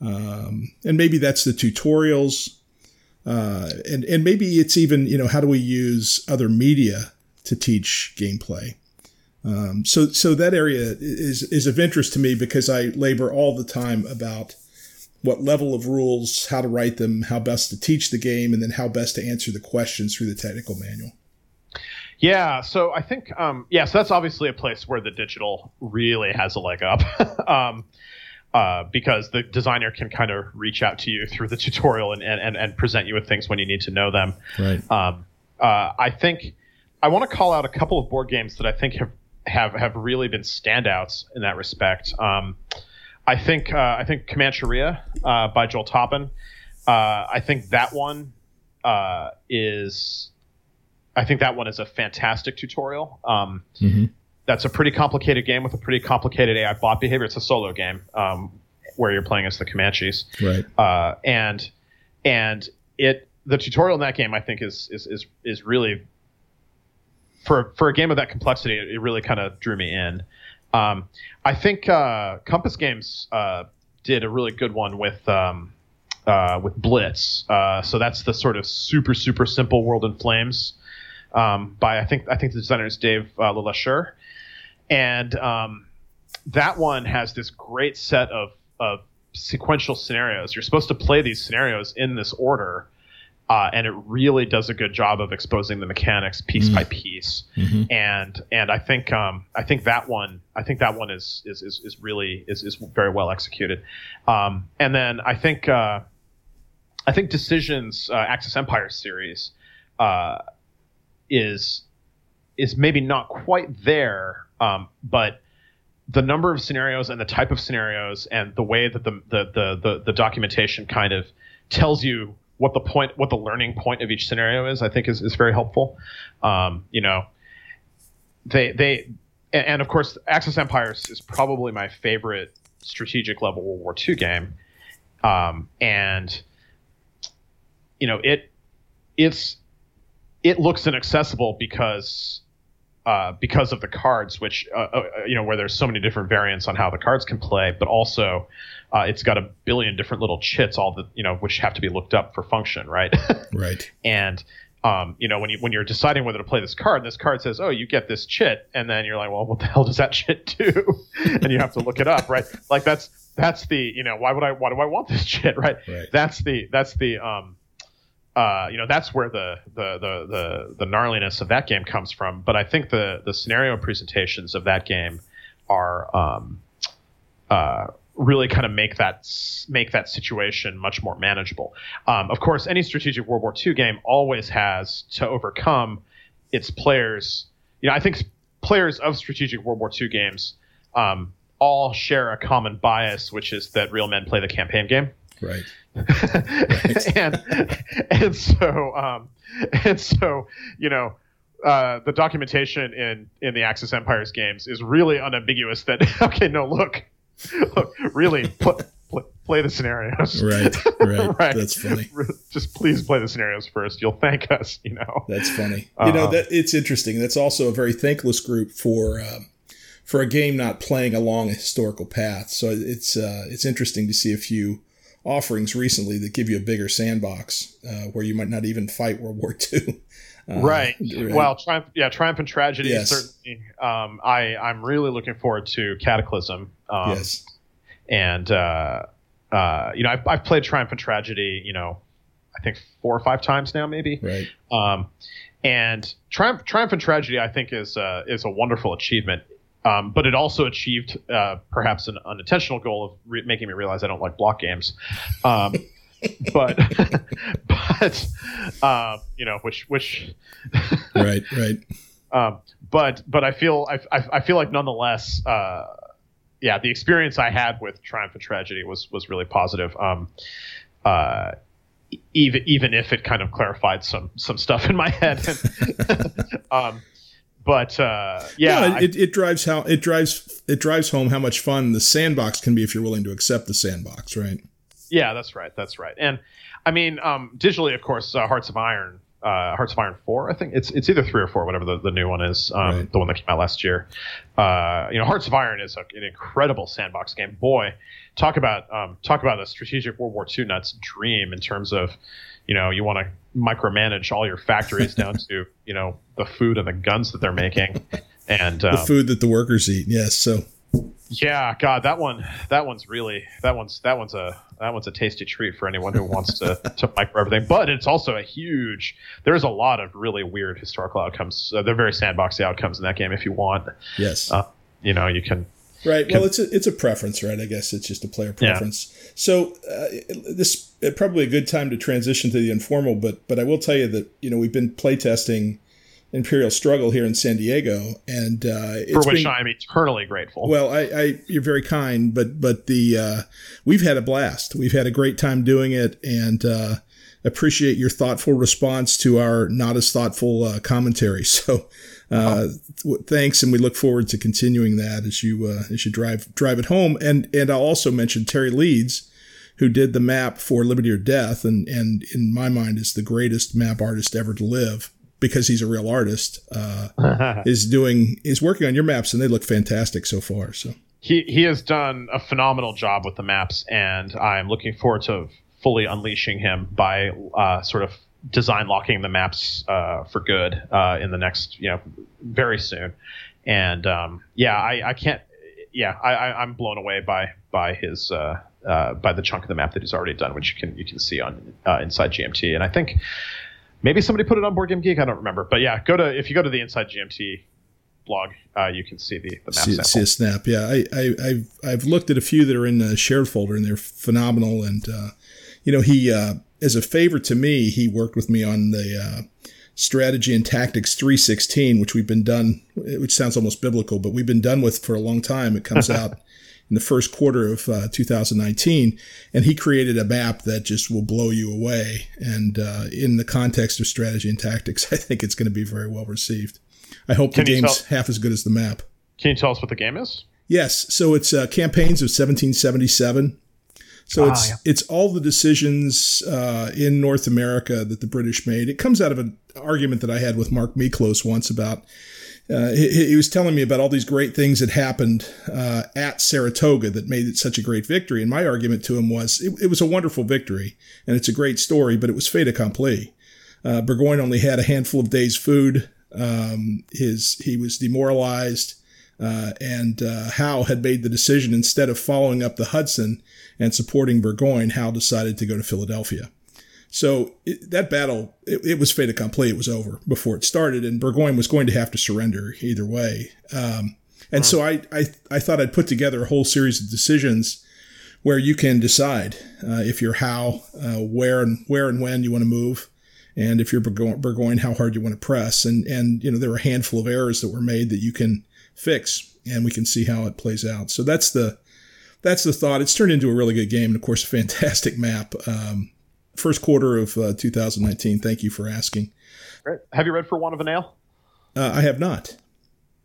Um, and maybe that's the tutorials. Uh, and and maybe it's even you know how do we use other media to teach gameplay um, so, so that area is is of interest to me because I labor all the time about what level of rules, how to write them, how best to teach the game, and then how best to answer the questions through the technical manual. Yeah, so I think um, yeah, so that's obviously a place where the digital really has a leg up. um, uh, because the designer can kind of reach out to you through the tutorial and, and, and present you with things when you need to know them. Right. Um, uh, I think I want to call out a couple of board games that I think have have have really been standouts in that respect. Um, I think uh, I think Comancheria uh, by Joel Toppen. Uh, I think that one uh, is I think that one is a fantastic tutorial. Um, mm-hmm. That's a pretty complicated game with a pretty complicated AI bot behavior. It's a solo game um, where you're playing as the Comanches, right? Uh, and and it the tutorial in that game I think is is is, is really for for a game of that complexity, it, it really kind of drew me in. Um, I think uh, Compass Games uh, did a really good one with um, uh, with Blitz. Uh, so that's the sort of super super simple World in Flames um, by I think I think the designer is Dave uh, and um, that one has this great set of of sequential scenarios. You're supposed to play these scenarios in this order uh, and it really does a good job of exposing the mechanics piece mm. by piece. Mm-hmm. And and I think um, I think that one I think that one is is is, is really is, is very well executed. Um, and then I think uh, I think Decisions uh, Axis Empire series uh, is is maybe not quite there, um, but the number of scenarios and the type of scenarios and the way that the the the, the, the documentation kind of tells you what the point, what the learning point of each scenario is, I think is, is very helpful. Um, you know, they they and of course, Axis Empires is probably my favorite strategic level World War II game, um, and you know it it's it looks inaccessible because uh, because of the cards, which uh, uh, you know where there's so many different variants on how the cards can play, but also uh, it's got a billion different little chits, all the you know which have to be looked up for function, right? right. And um, you know when you when you're deciding whether to play this card, and this card says, "Oh, you get this chit," and then you're like, "Well, what the hell does that chit do?" and you have to look it up, right? Like that's that's the you know why would I why do I want this chit, right? right. That's the that's the um, uh, you know that's where the, the the the the gnarliness of that game comes from. But I think the the scenario presentations of that game are um, uh, really kind of make that make that situation much more manageable. Um, of course, any strategic World War II game always has to overcome its players. You know, I think players of strategic World War II games um, all share a common bias, which is that real men play the campaign game. Right. right. and and so um, and so you know uh, the documentation in in the Axis Empires games is really unambiguous. That okay, no, look, look, really pl- pl- play the scenarios. Right, right, right. That's funny. Just please play the scenarios first. You'll thank us. You know. That's funny. Uh, you know uh-huh. that it's interesting. That's also a very thankless group for. Um, for a game not playing along a historical path, so it's uh, it's interesting to see a few offerings recently that give you a bigger sandbox uh, where you might not even fight World War II. Uh, right. right. Well, triumph, yeah, triumph and tragedy. Yes. Certainly, um, I I'm really looking forward to Cataclysm. Um, yes. And uh, uh, you know, I've, I've played Triumph and Tragedy. You know, I think four or five times now, maybe. Right. Um, and Triumph, Triumph and Tragedy, I think, is uh, is a wonderful achievement. Um, but it also achieved uh, perhaps an unintentional goal of re- making me realize I don't like block games. Um, but but uh, you know which which right right. Um, but but I feel I, I, I feel like nonetheless uh, yeah the experience I had with Triumph and Tragedy was was really positive. Um, uh, even even if it kind of clarified some some stuff in my head. um, but uh, yeah, yeah it, it, drives how it drives it drives home how much fun the sandbox can be if you're willing to accept the sandbox, right? Yeah, that's right. That's right. And I mean, um, digitally, of course, uh, Hearts of Iron, uh, Hearts of Iron Four. I think it's it's either three or four, whatever the, the new one is, um, right. the one that came out last year. Uh, you know, Hearts of Iron is a, an incredible sandbox game. Boy, talk about um, talk about a strategic World War II nuts dream in terms of you know you want to micromanage all your factories down to you know the food and the guns that they're making and um, the food that the workers eat yes so yeah god that one that one's really that one's that one's a that one's a tasty treat for anyone who wants to to micro everything but it's also a huge there's a lot of really weird historical outcomes uh, they're very sandboxy outcomes in that game if you want yes uh, you know you can Right. Well, it's a it's a preference, right? I guess it's just a player preference. Yeah. So uh, this uh, probably a good time to transition to the informal, but but I will tell you that you know we've been playtesting Imperial Struggle here in San Diego, and uh, for which been, I'm eternally grateful. Well, I, I, you're very kind, but but the uh, we've had a blast. We've had a great time doing it, and uh, appreciate your thoughtful response to our not as thoughtful uh, commentary. So uh, thanks, and we look forward to continuing that as you uh, as you drive drive it home. And and I'll also mention Terry Leeds, who did the map for Liberty or Death, and and in my mind is the greatest map artist ever to live because he's a real artist. Uh, is doing is working on your maps, and they look fantastic so far. So. He, he has done a phenomenal job with the maps, and I'm looking forward to fully unleashing him by uh, sort of design locking the maps uh, for good uh, in the next, you know, very soon. And um, yeah, I, I, can't. Yeah, I, am blown away by by his uh, uh, by the chunk of the map that he's already done, which you can you can see on uh, Inside GMT. And I think maybe somebody put it on Board Game Geek. I don't remember, but yeah, go to if you go to the Inside GMT blog, uh, you can see the, the map see, see, a snap. Yeah, I, I, have I've looked at a few that are in the shared folder, and they're phenomenal. And uh, you know, he uh, as a favor to me, he worked with me on the uh, strategy and tactics 316, which we've been done, which sounds almost biblical, but we've been done with for a long time. It comes out in the first quarter of uh, 2019, and he created a map that just will blow you away. And uh, in the context of strategy and tactics, I think it's going to be very well received. I hope Can the game's tell- half as good as the map. Can you tell us what the game is? Yes. So it's uh, campaigns of 1777. So ah, it's yeah. it's all the decisions uh, in North America that the British made. It comes out of an argument that I had with Mark Miklos once about uh, he, he, was telling me about all these great things that happened uh, at Saratoga that made it such a great victory. And my argument to him was it, it was a wonderful victory and it's a great story, but it was fait accompli. Uh, Burgoyne only had a handful of days' food. Um, his he was demoralized, uh, and uh, Howe had made the decision instead of following up the Hudson and supporting Burgoyne. Howe decided to go to Philadelphia. So it, that battle, it, it, was fait accompli. It was over before it started, and Burgoyne was going to have to surrender either way. Um, and so I, I, I thought I'd put together a whole series of decisions where you can decide uh, if you're Howe, uh, where and where and when you want to move, and if you're Burgoyne, how hard you want to press. And and you know there were a handful of errors that were made that you can fix, and we can see how it plays out. So that's the that's the thought. It's turned into a really good game, and of course, a fantastic map. Um, first quarter of uh, 2019. Thank you for asking. Great. Have you read For Want of a Nail? Uh, I have not.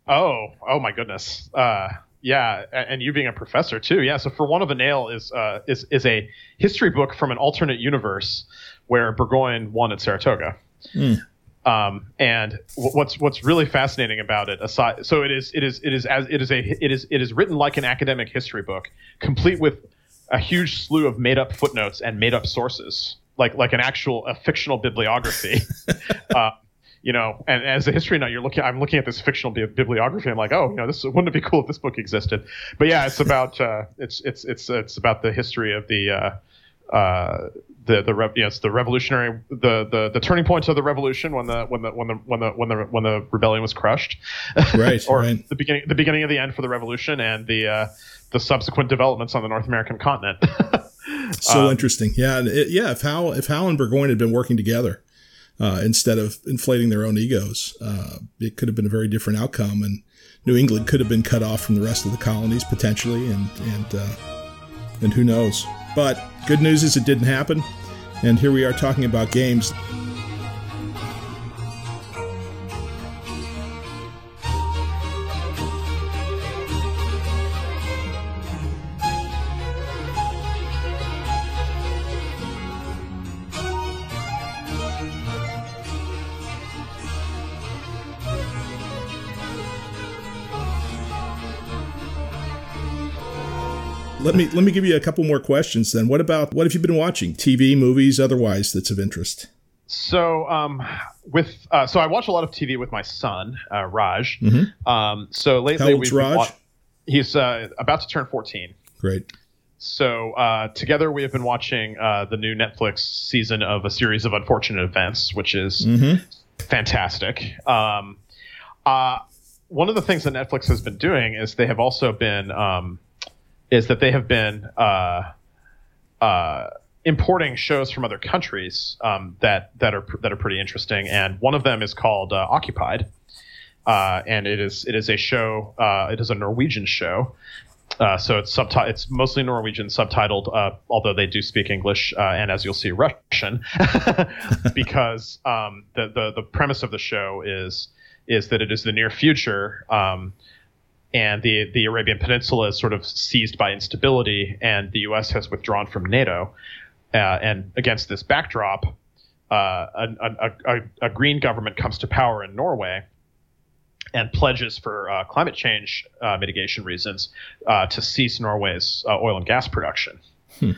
Oh, oh my goodness. Uh, yeah, and you being a professor too. Yeah, so For Want of a Nail is uh, is is a history book from an alternate universe where Burgoyne won at Saratoga. Mm. Um, and what's what's really fascinating about it, aside, so it is it is it is as it is a it is it is written like an academic history book, complete with a huge slew of made up footnotes and made up sources like like an actual a fictional bibliography. uh, you know, and as a history nut, you're looking. I'm looking at this fictional bi- bibliography. I'm like, oh, you know, this wouldn't it be cool if this book existed? But yeah, it's about uh, it's it's it's it's about the history of the. Uh, uh, the the you know, it's the revolutionary the, the the turning points of the revolution when the when the when the when the when the when the rebellion was crushed, right? or right. the beginning the beginning of the end for the revolution and the uh, the subsequent developments on the North American continent. so um, interesting. Yeah, it, yeah. If Howe if Howe and Burgoyne had been working together uh, instead of inflating their own egos, uh, it could have been a very different outcome, and New England could have been cut off from the rest of the colonies potentially, and and uh, and who knows. But good news is it didn't happen, and here we are talking about games. Let me let me give you a couple more questions then. What about what have you been watching? TV, movies, otherwise that's of interest. So, um, with uh, so I watch a lot of TV with my son, uh, Raj. Mm-hmm. Um, so lately, How old's Raj? Wa- he's uh, about to turn fourteen. Great. So uh, together we have been watching uh, the new Netflix season of a series of unfortunate events, which is mm-hmm. fantastic. Um, uh, one of the things that Netflix has been doing is they have also been um, is that they have been uh, uh, importing shows from other countries um, that that are that are pretty interesting, and one of them is called uh, Occupied, uh, and it is it is a show. Uh, it is a Norwegian show. Uh, so it's subti- It's mostly Norwegian, subtitled, although they do speak English and, as you'll see, Russian, because um, the, the the premise of the show is is that it is the near future. Um, and the the Arabian Peninsula is sort of seized by instability, and the U.S. has withdrawn from NATO. Uh, and against this backdrop, uh, a, a, a, a, green government comes to power in Norway and pledges for uh, climate change uh, mitigation reasons uh, to cease Norway's uh, oil and gas production. Hmm.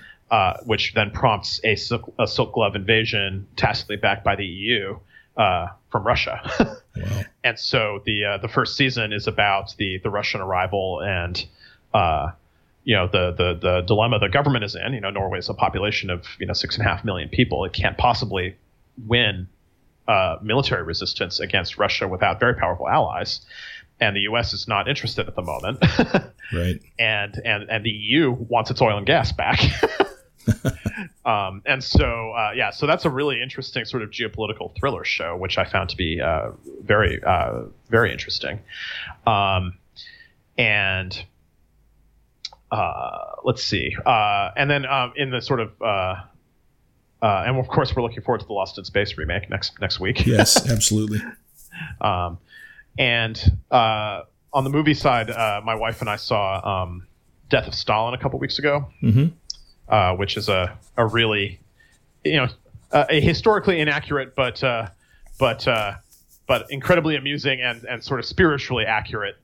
which then prompts a silk, a silk glove invasion, tacitly backed by the EU, uh, from Russia. wow. And so the uh, the first season is about the the Russian arrival and uh, you know the, the the dilemma the government is in. You know, Norway is a population of you know six and a half million people. It can't possibly win uh, military resistance against Russia without very powerful allies. And the U.S. is not interested at the moment, right? And and and the EU wants its oil and gas back. um, and so, uh, yeah, so that's a really interesting sort of geopolitical thriller show, which I found to be uh, very, uh, very interesting. Um, and uh, let's see, uh, and then um, in the sort of, uh, and of course, we're looking forward to the Lost in Space remake next next week. yes, absolutely. um, and on the movie side, my wife and I saw um, Death of Stalin a couple weeks ago. Mm-hmm uh, which is a, a really, you know, a historically inaccurate but uh, but uh, but incredibly amusing and and sort of spiritually accurate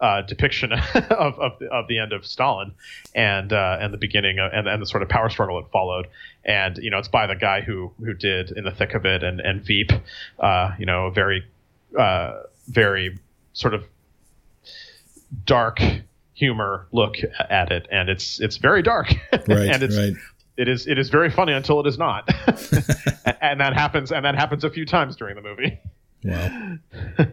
uh, depiction of, of, of the end of Stalin and uh, and the beginning of, and, and the sort of power struggle that followed. And you know, it's by the guy who who did In the Thick of It and and Veep. You know, very very sort of dark humor look at it, and it's it's very dark, Right, and it's right. it is it is very funny until it is not, and that happens and that happens a few times during the movie. Wow.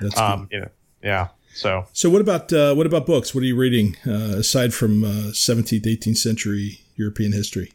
That's. Um, you know, yeah. So So what about uh, what about books? What are you reading uh, aside from uh, 17th, 18th century European history?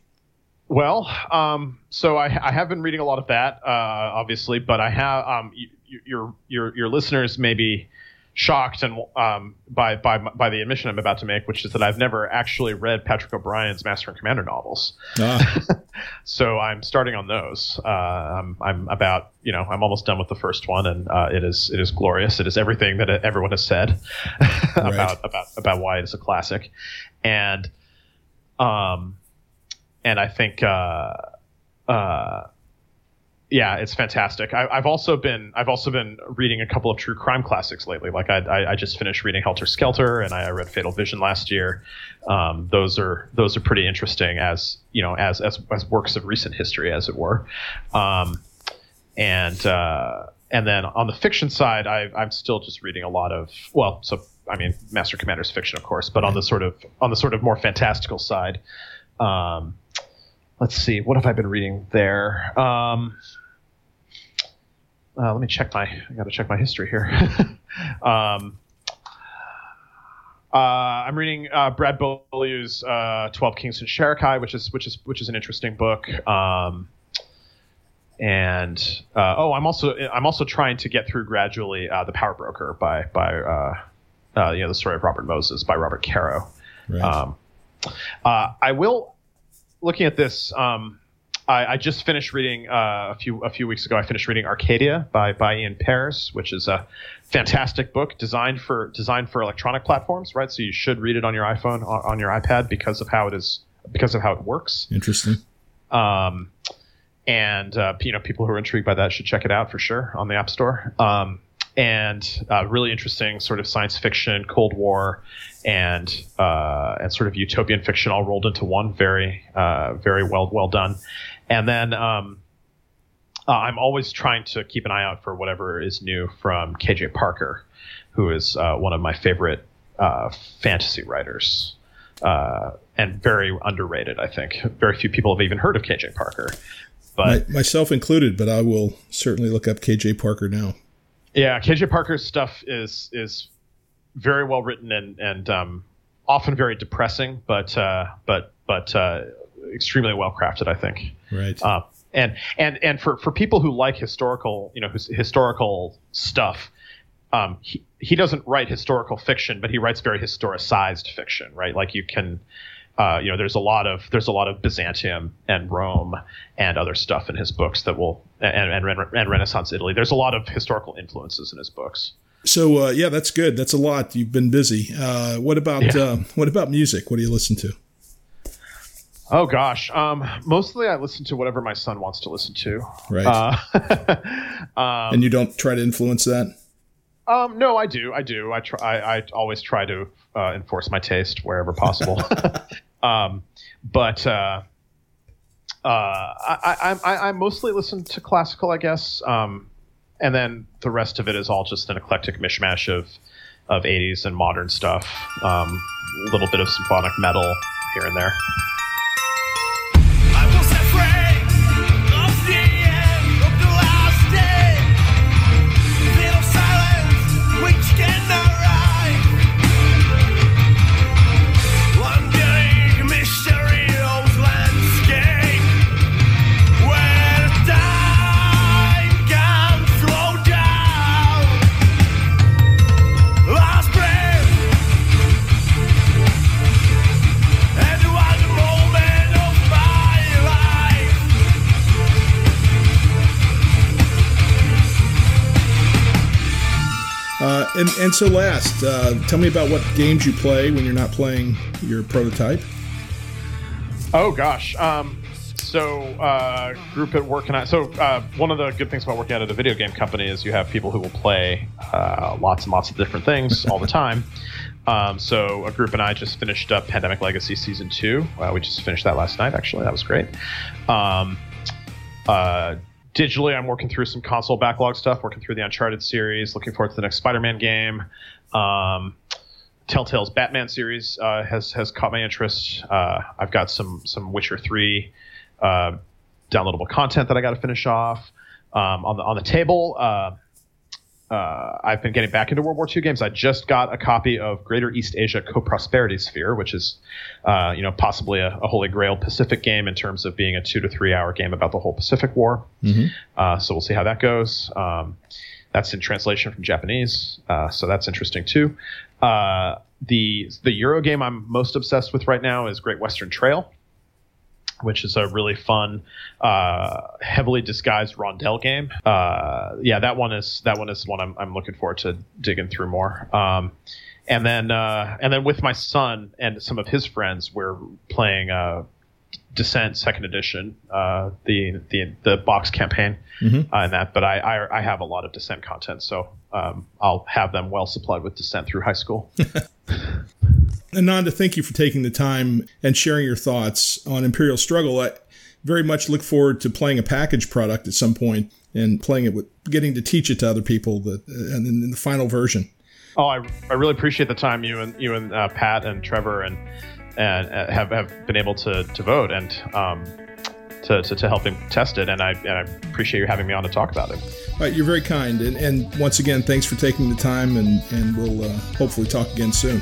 Well, um, so I, I have been reading a lot of that, uh, obviously, but I have um, y- your your your listeners may be shocked and um, by by by the admission I'm about to make, which is that I've never actually read Patrick O'Brian's Master and Commander novels. Ah, So I'm starting on those. Uh, I'm, I'm about, you know, I'm almost done with the first one, and uh, it is it is glorious. It is everything that everyone has said about about about why it is a classic, and um, and I think uh, uh, yeah, it's fantastic. I, I've also been I've also been reading a couple of true crime classics lately. Like I, I, I just finished reading Helter Skelter, and I, I read Fatal Vision last year. Um, those are those are pretty interesting as you know as as, as works of recent history, as it were. Um, and uh, and then on the fiction side, I, I'm still just reading a lot of well, so I mean, Master Commander's fiction, of course, but on the sort of on the sort of more fantastical side. Um, let's see, what have I been reading there? Um, uh, let me check my. I got to check my history here. um, uh, I'm reading uh, Brad Beaulieu's uh, Twelve Kings and Sharakhai, which is which is which is an interesting book. Um, and uh, oh, I'm also I'm also trying to get through gradually uh, the Power Broker by by uh, uh, you know the story of Robert Moses by Robert Caro. right. Um, uh, I will looking at this. Um, I, I just finished reading uh, a few a few weeks ago. I finished reading Arcadia by by Ian Pears, which is a fantastic book designed for designed for electronic platforms. Right, so you should read it on your iPhone on, on your iPad because of how it is because of how it works. Interesting. Um, and uh, you know, people who are intrigued by that should check it out for sure on the App Store. Um, and uh, really interesting sort of science fiction, Cold War, and uh, and sort of utopian fiction all rolled into one. Very uh, very well well done. And then um, uh, I'm always trying to keep an eye out for whatever is new from KJ Parker, who is uh, one of my favorite uh, fantasy writers. Uh, and very underrated, I think. Very few people have even heard of KJ Parker. But My, myself included, but I will certainly look up KJ Parker now. yeah, KJ Parker's stuff is is very well written and and um, often very depressing, but uh, but but uh, extremely well crafted, I think. Right. Uh, and and and for for people who like historical, you know, his, historical stuff, um, he he doesn't write historical fiction, but he writes very historicized fiction, right? Like you can. Uh, you know, there's a lot of there's a lot of Byzantium and Rome and other stuff in his books that will and and, and Renaissance Italy. There's a lot of historical influences in his books. so uh, yeah, that's good. That's a lot. You've been busy. Uh, what about Yeah. uh, what about music? What do you listen to? Oh gosh, um, mostly I listen to whatever my son wants to listen to. Right. Uh, um, and you don't try to influence that. Um, no, I do. I do. I try. I, I always try to uh, enforce my taste wherever possible. um, but uh, uh, I, I, I, I mostly listen to classical, I guess. Um, and then the rest of it is all just an eclectic mishmash of of 80s and modern stuff. Um, a little bit of symphonic metal here and there. And so last, uh, tell me about what games you play when you're not playing your prototype. Oh gosh. Um, so uh, group at work and I. So uh, one of the good things about working at a video game company is you have people who will play uh, lots and lots of different things all the time. Um, so a group and I just finished up Pandemic Legacy season two. Uh, we just finished that last night. Actually, that was great. Um, uh, digitally, I'm working through some console backlog stuff. Working through the Uncharted series. Looking forward to the next Spider-Man game. Um, Telltale's Batman series uh, has has caught my interest. Uh, I've got some some Witcher three uh, downloadable content that I got to finish off. Um, on the on the table, uh, I've been getting back into World War II games. I just got a copy of Greater East Asia Co-Prosperity Sphere, which is uh, you know possibly a, a holy grail Pacific game in terms of being a two to three hour game about the whole Pacific War. Uh, so we'll see how that goes. Um, that's in translation from Japanese, uh, so that's interesting too. Uh, the the Euro game I'm most obsessed with right now is Great Western Trail, which is a really fun, uh, heavily disguised rondel game. Uh, yeah, that one is that one is one I'm, I'm looking forward to digging through more. Um, and then uh, and then with my son and some of his friends, we're playing uh, Descent Second Edition, uh, the the the box campaign, uh, and that. But I, I I have a lot of Descent content, so um, I'll have them well supplied with Descent through high school. Ananda, thank you for taking the time and sharing your thoughts on Imperial Struggle. I very much look forward to playing a package product at some point and playing it with getting to teach it to other people that and in the final version. Oh, I, I really appreciate the time you and you and uh, Pat and Trevor and and uh, have, have been able to, to vote and um, to, to, to helping test it. And I and I appreciate you having me on to talk about it. All right, you're very kind, and, and once again, thanks for taking the time, and and we'll uh, hopefully talk again soon.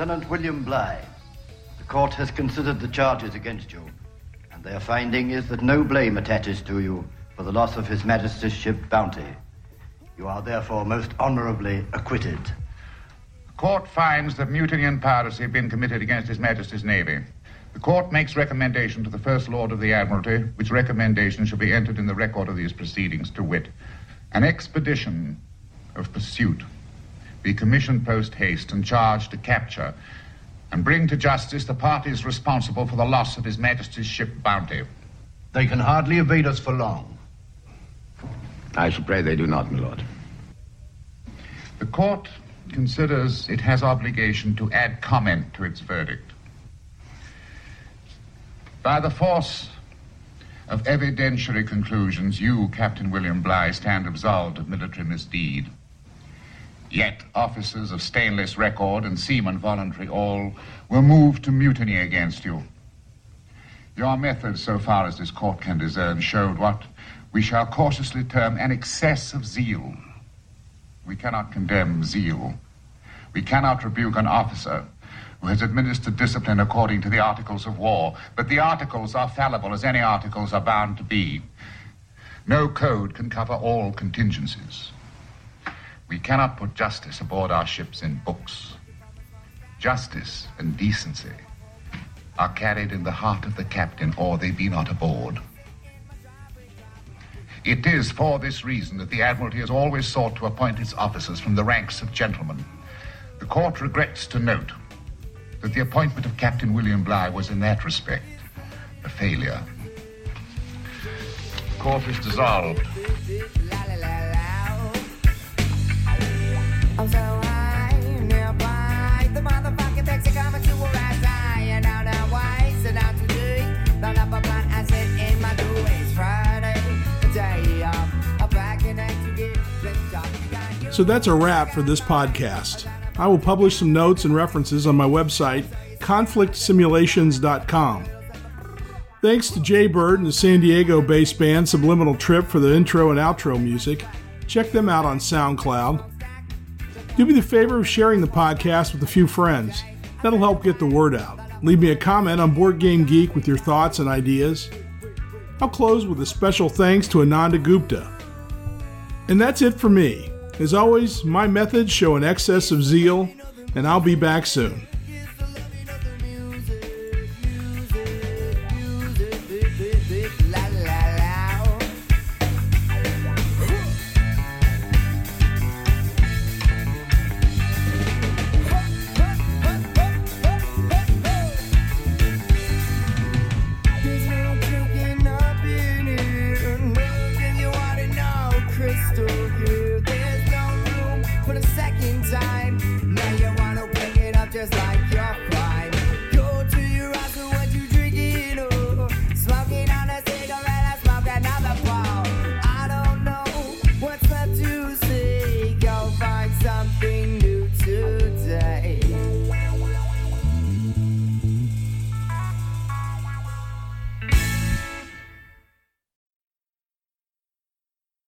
Lieutenant William Bligh, the court has considered the charges against you, and their finding is that no blame attaches to you for the loss of His Majesty's ship Bounty. You are therefore most honorably acquitted. The court finds that mutiny and piracy have been committed against His Majesty's Navy. The court makes recommendation to the First Lord of the Admiralty, which recommendation shall be entered in the record of these proceedings, to wit, an expedition of pursuit be commissioned post haste and charged to capture and bring to justice the parties responsible for the loss of His Majesty's ship Bounty. They can hardly evade us for long. I shall pray they do not, my lord. The court considers it has obligation to add comment to its verdict. By the force of evidentiary conclusions, you, Captain William Bligh, stand absolved of military misdeed. Yet officers of stainless record and seamen voluntary all were moved to mutiny against you. Your methods, so far as this court can discern, showed what we shall cautiously term an excess of zeal. We cannot condemn zeal. We cannot rebuke an officer who has administered discipline according to the articles of war. But the articles are fallible, as any articles are bound to be. No code can cover all contingencies. We cannot put justice aboard our ships in books. Justice and decency are carried in the heart of the captain, or they be not aboard. It is for this reason that the Admiralty has always sought to appoint its officers from the ranks of gentlemen. The court regrets to note that the appointment of Captain William Bligh was in that respect a failure. The Court is dissolved. So that's a wrap for this podcast. I will publish some notes and references on my website, conflictsimulations.com. Thanks to Jay Bird and the San Diego based band Subliminal Trip for the intro and outro music. Check them out on SoundCloud. Do me the favor of sharing the podcast with a few friends. That'll help get the word out. Leave me a comment on Board Game Geek with your thoughts and ideas. I'll close with a special thanks to Ananda Gupta. And that's it for me. As always, my methods show an excess of zeal, and I'll be back soon.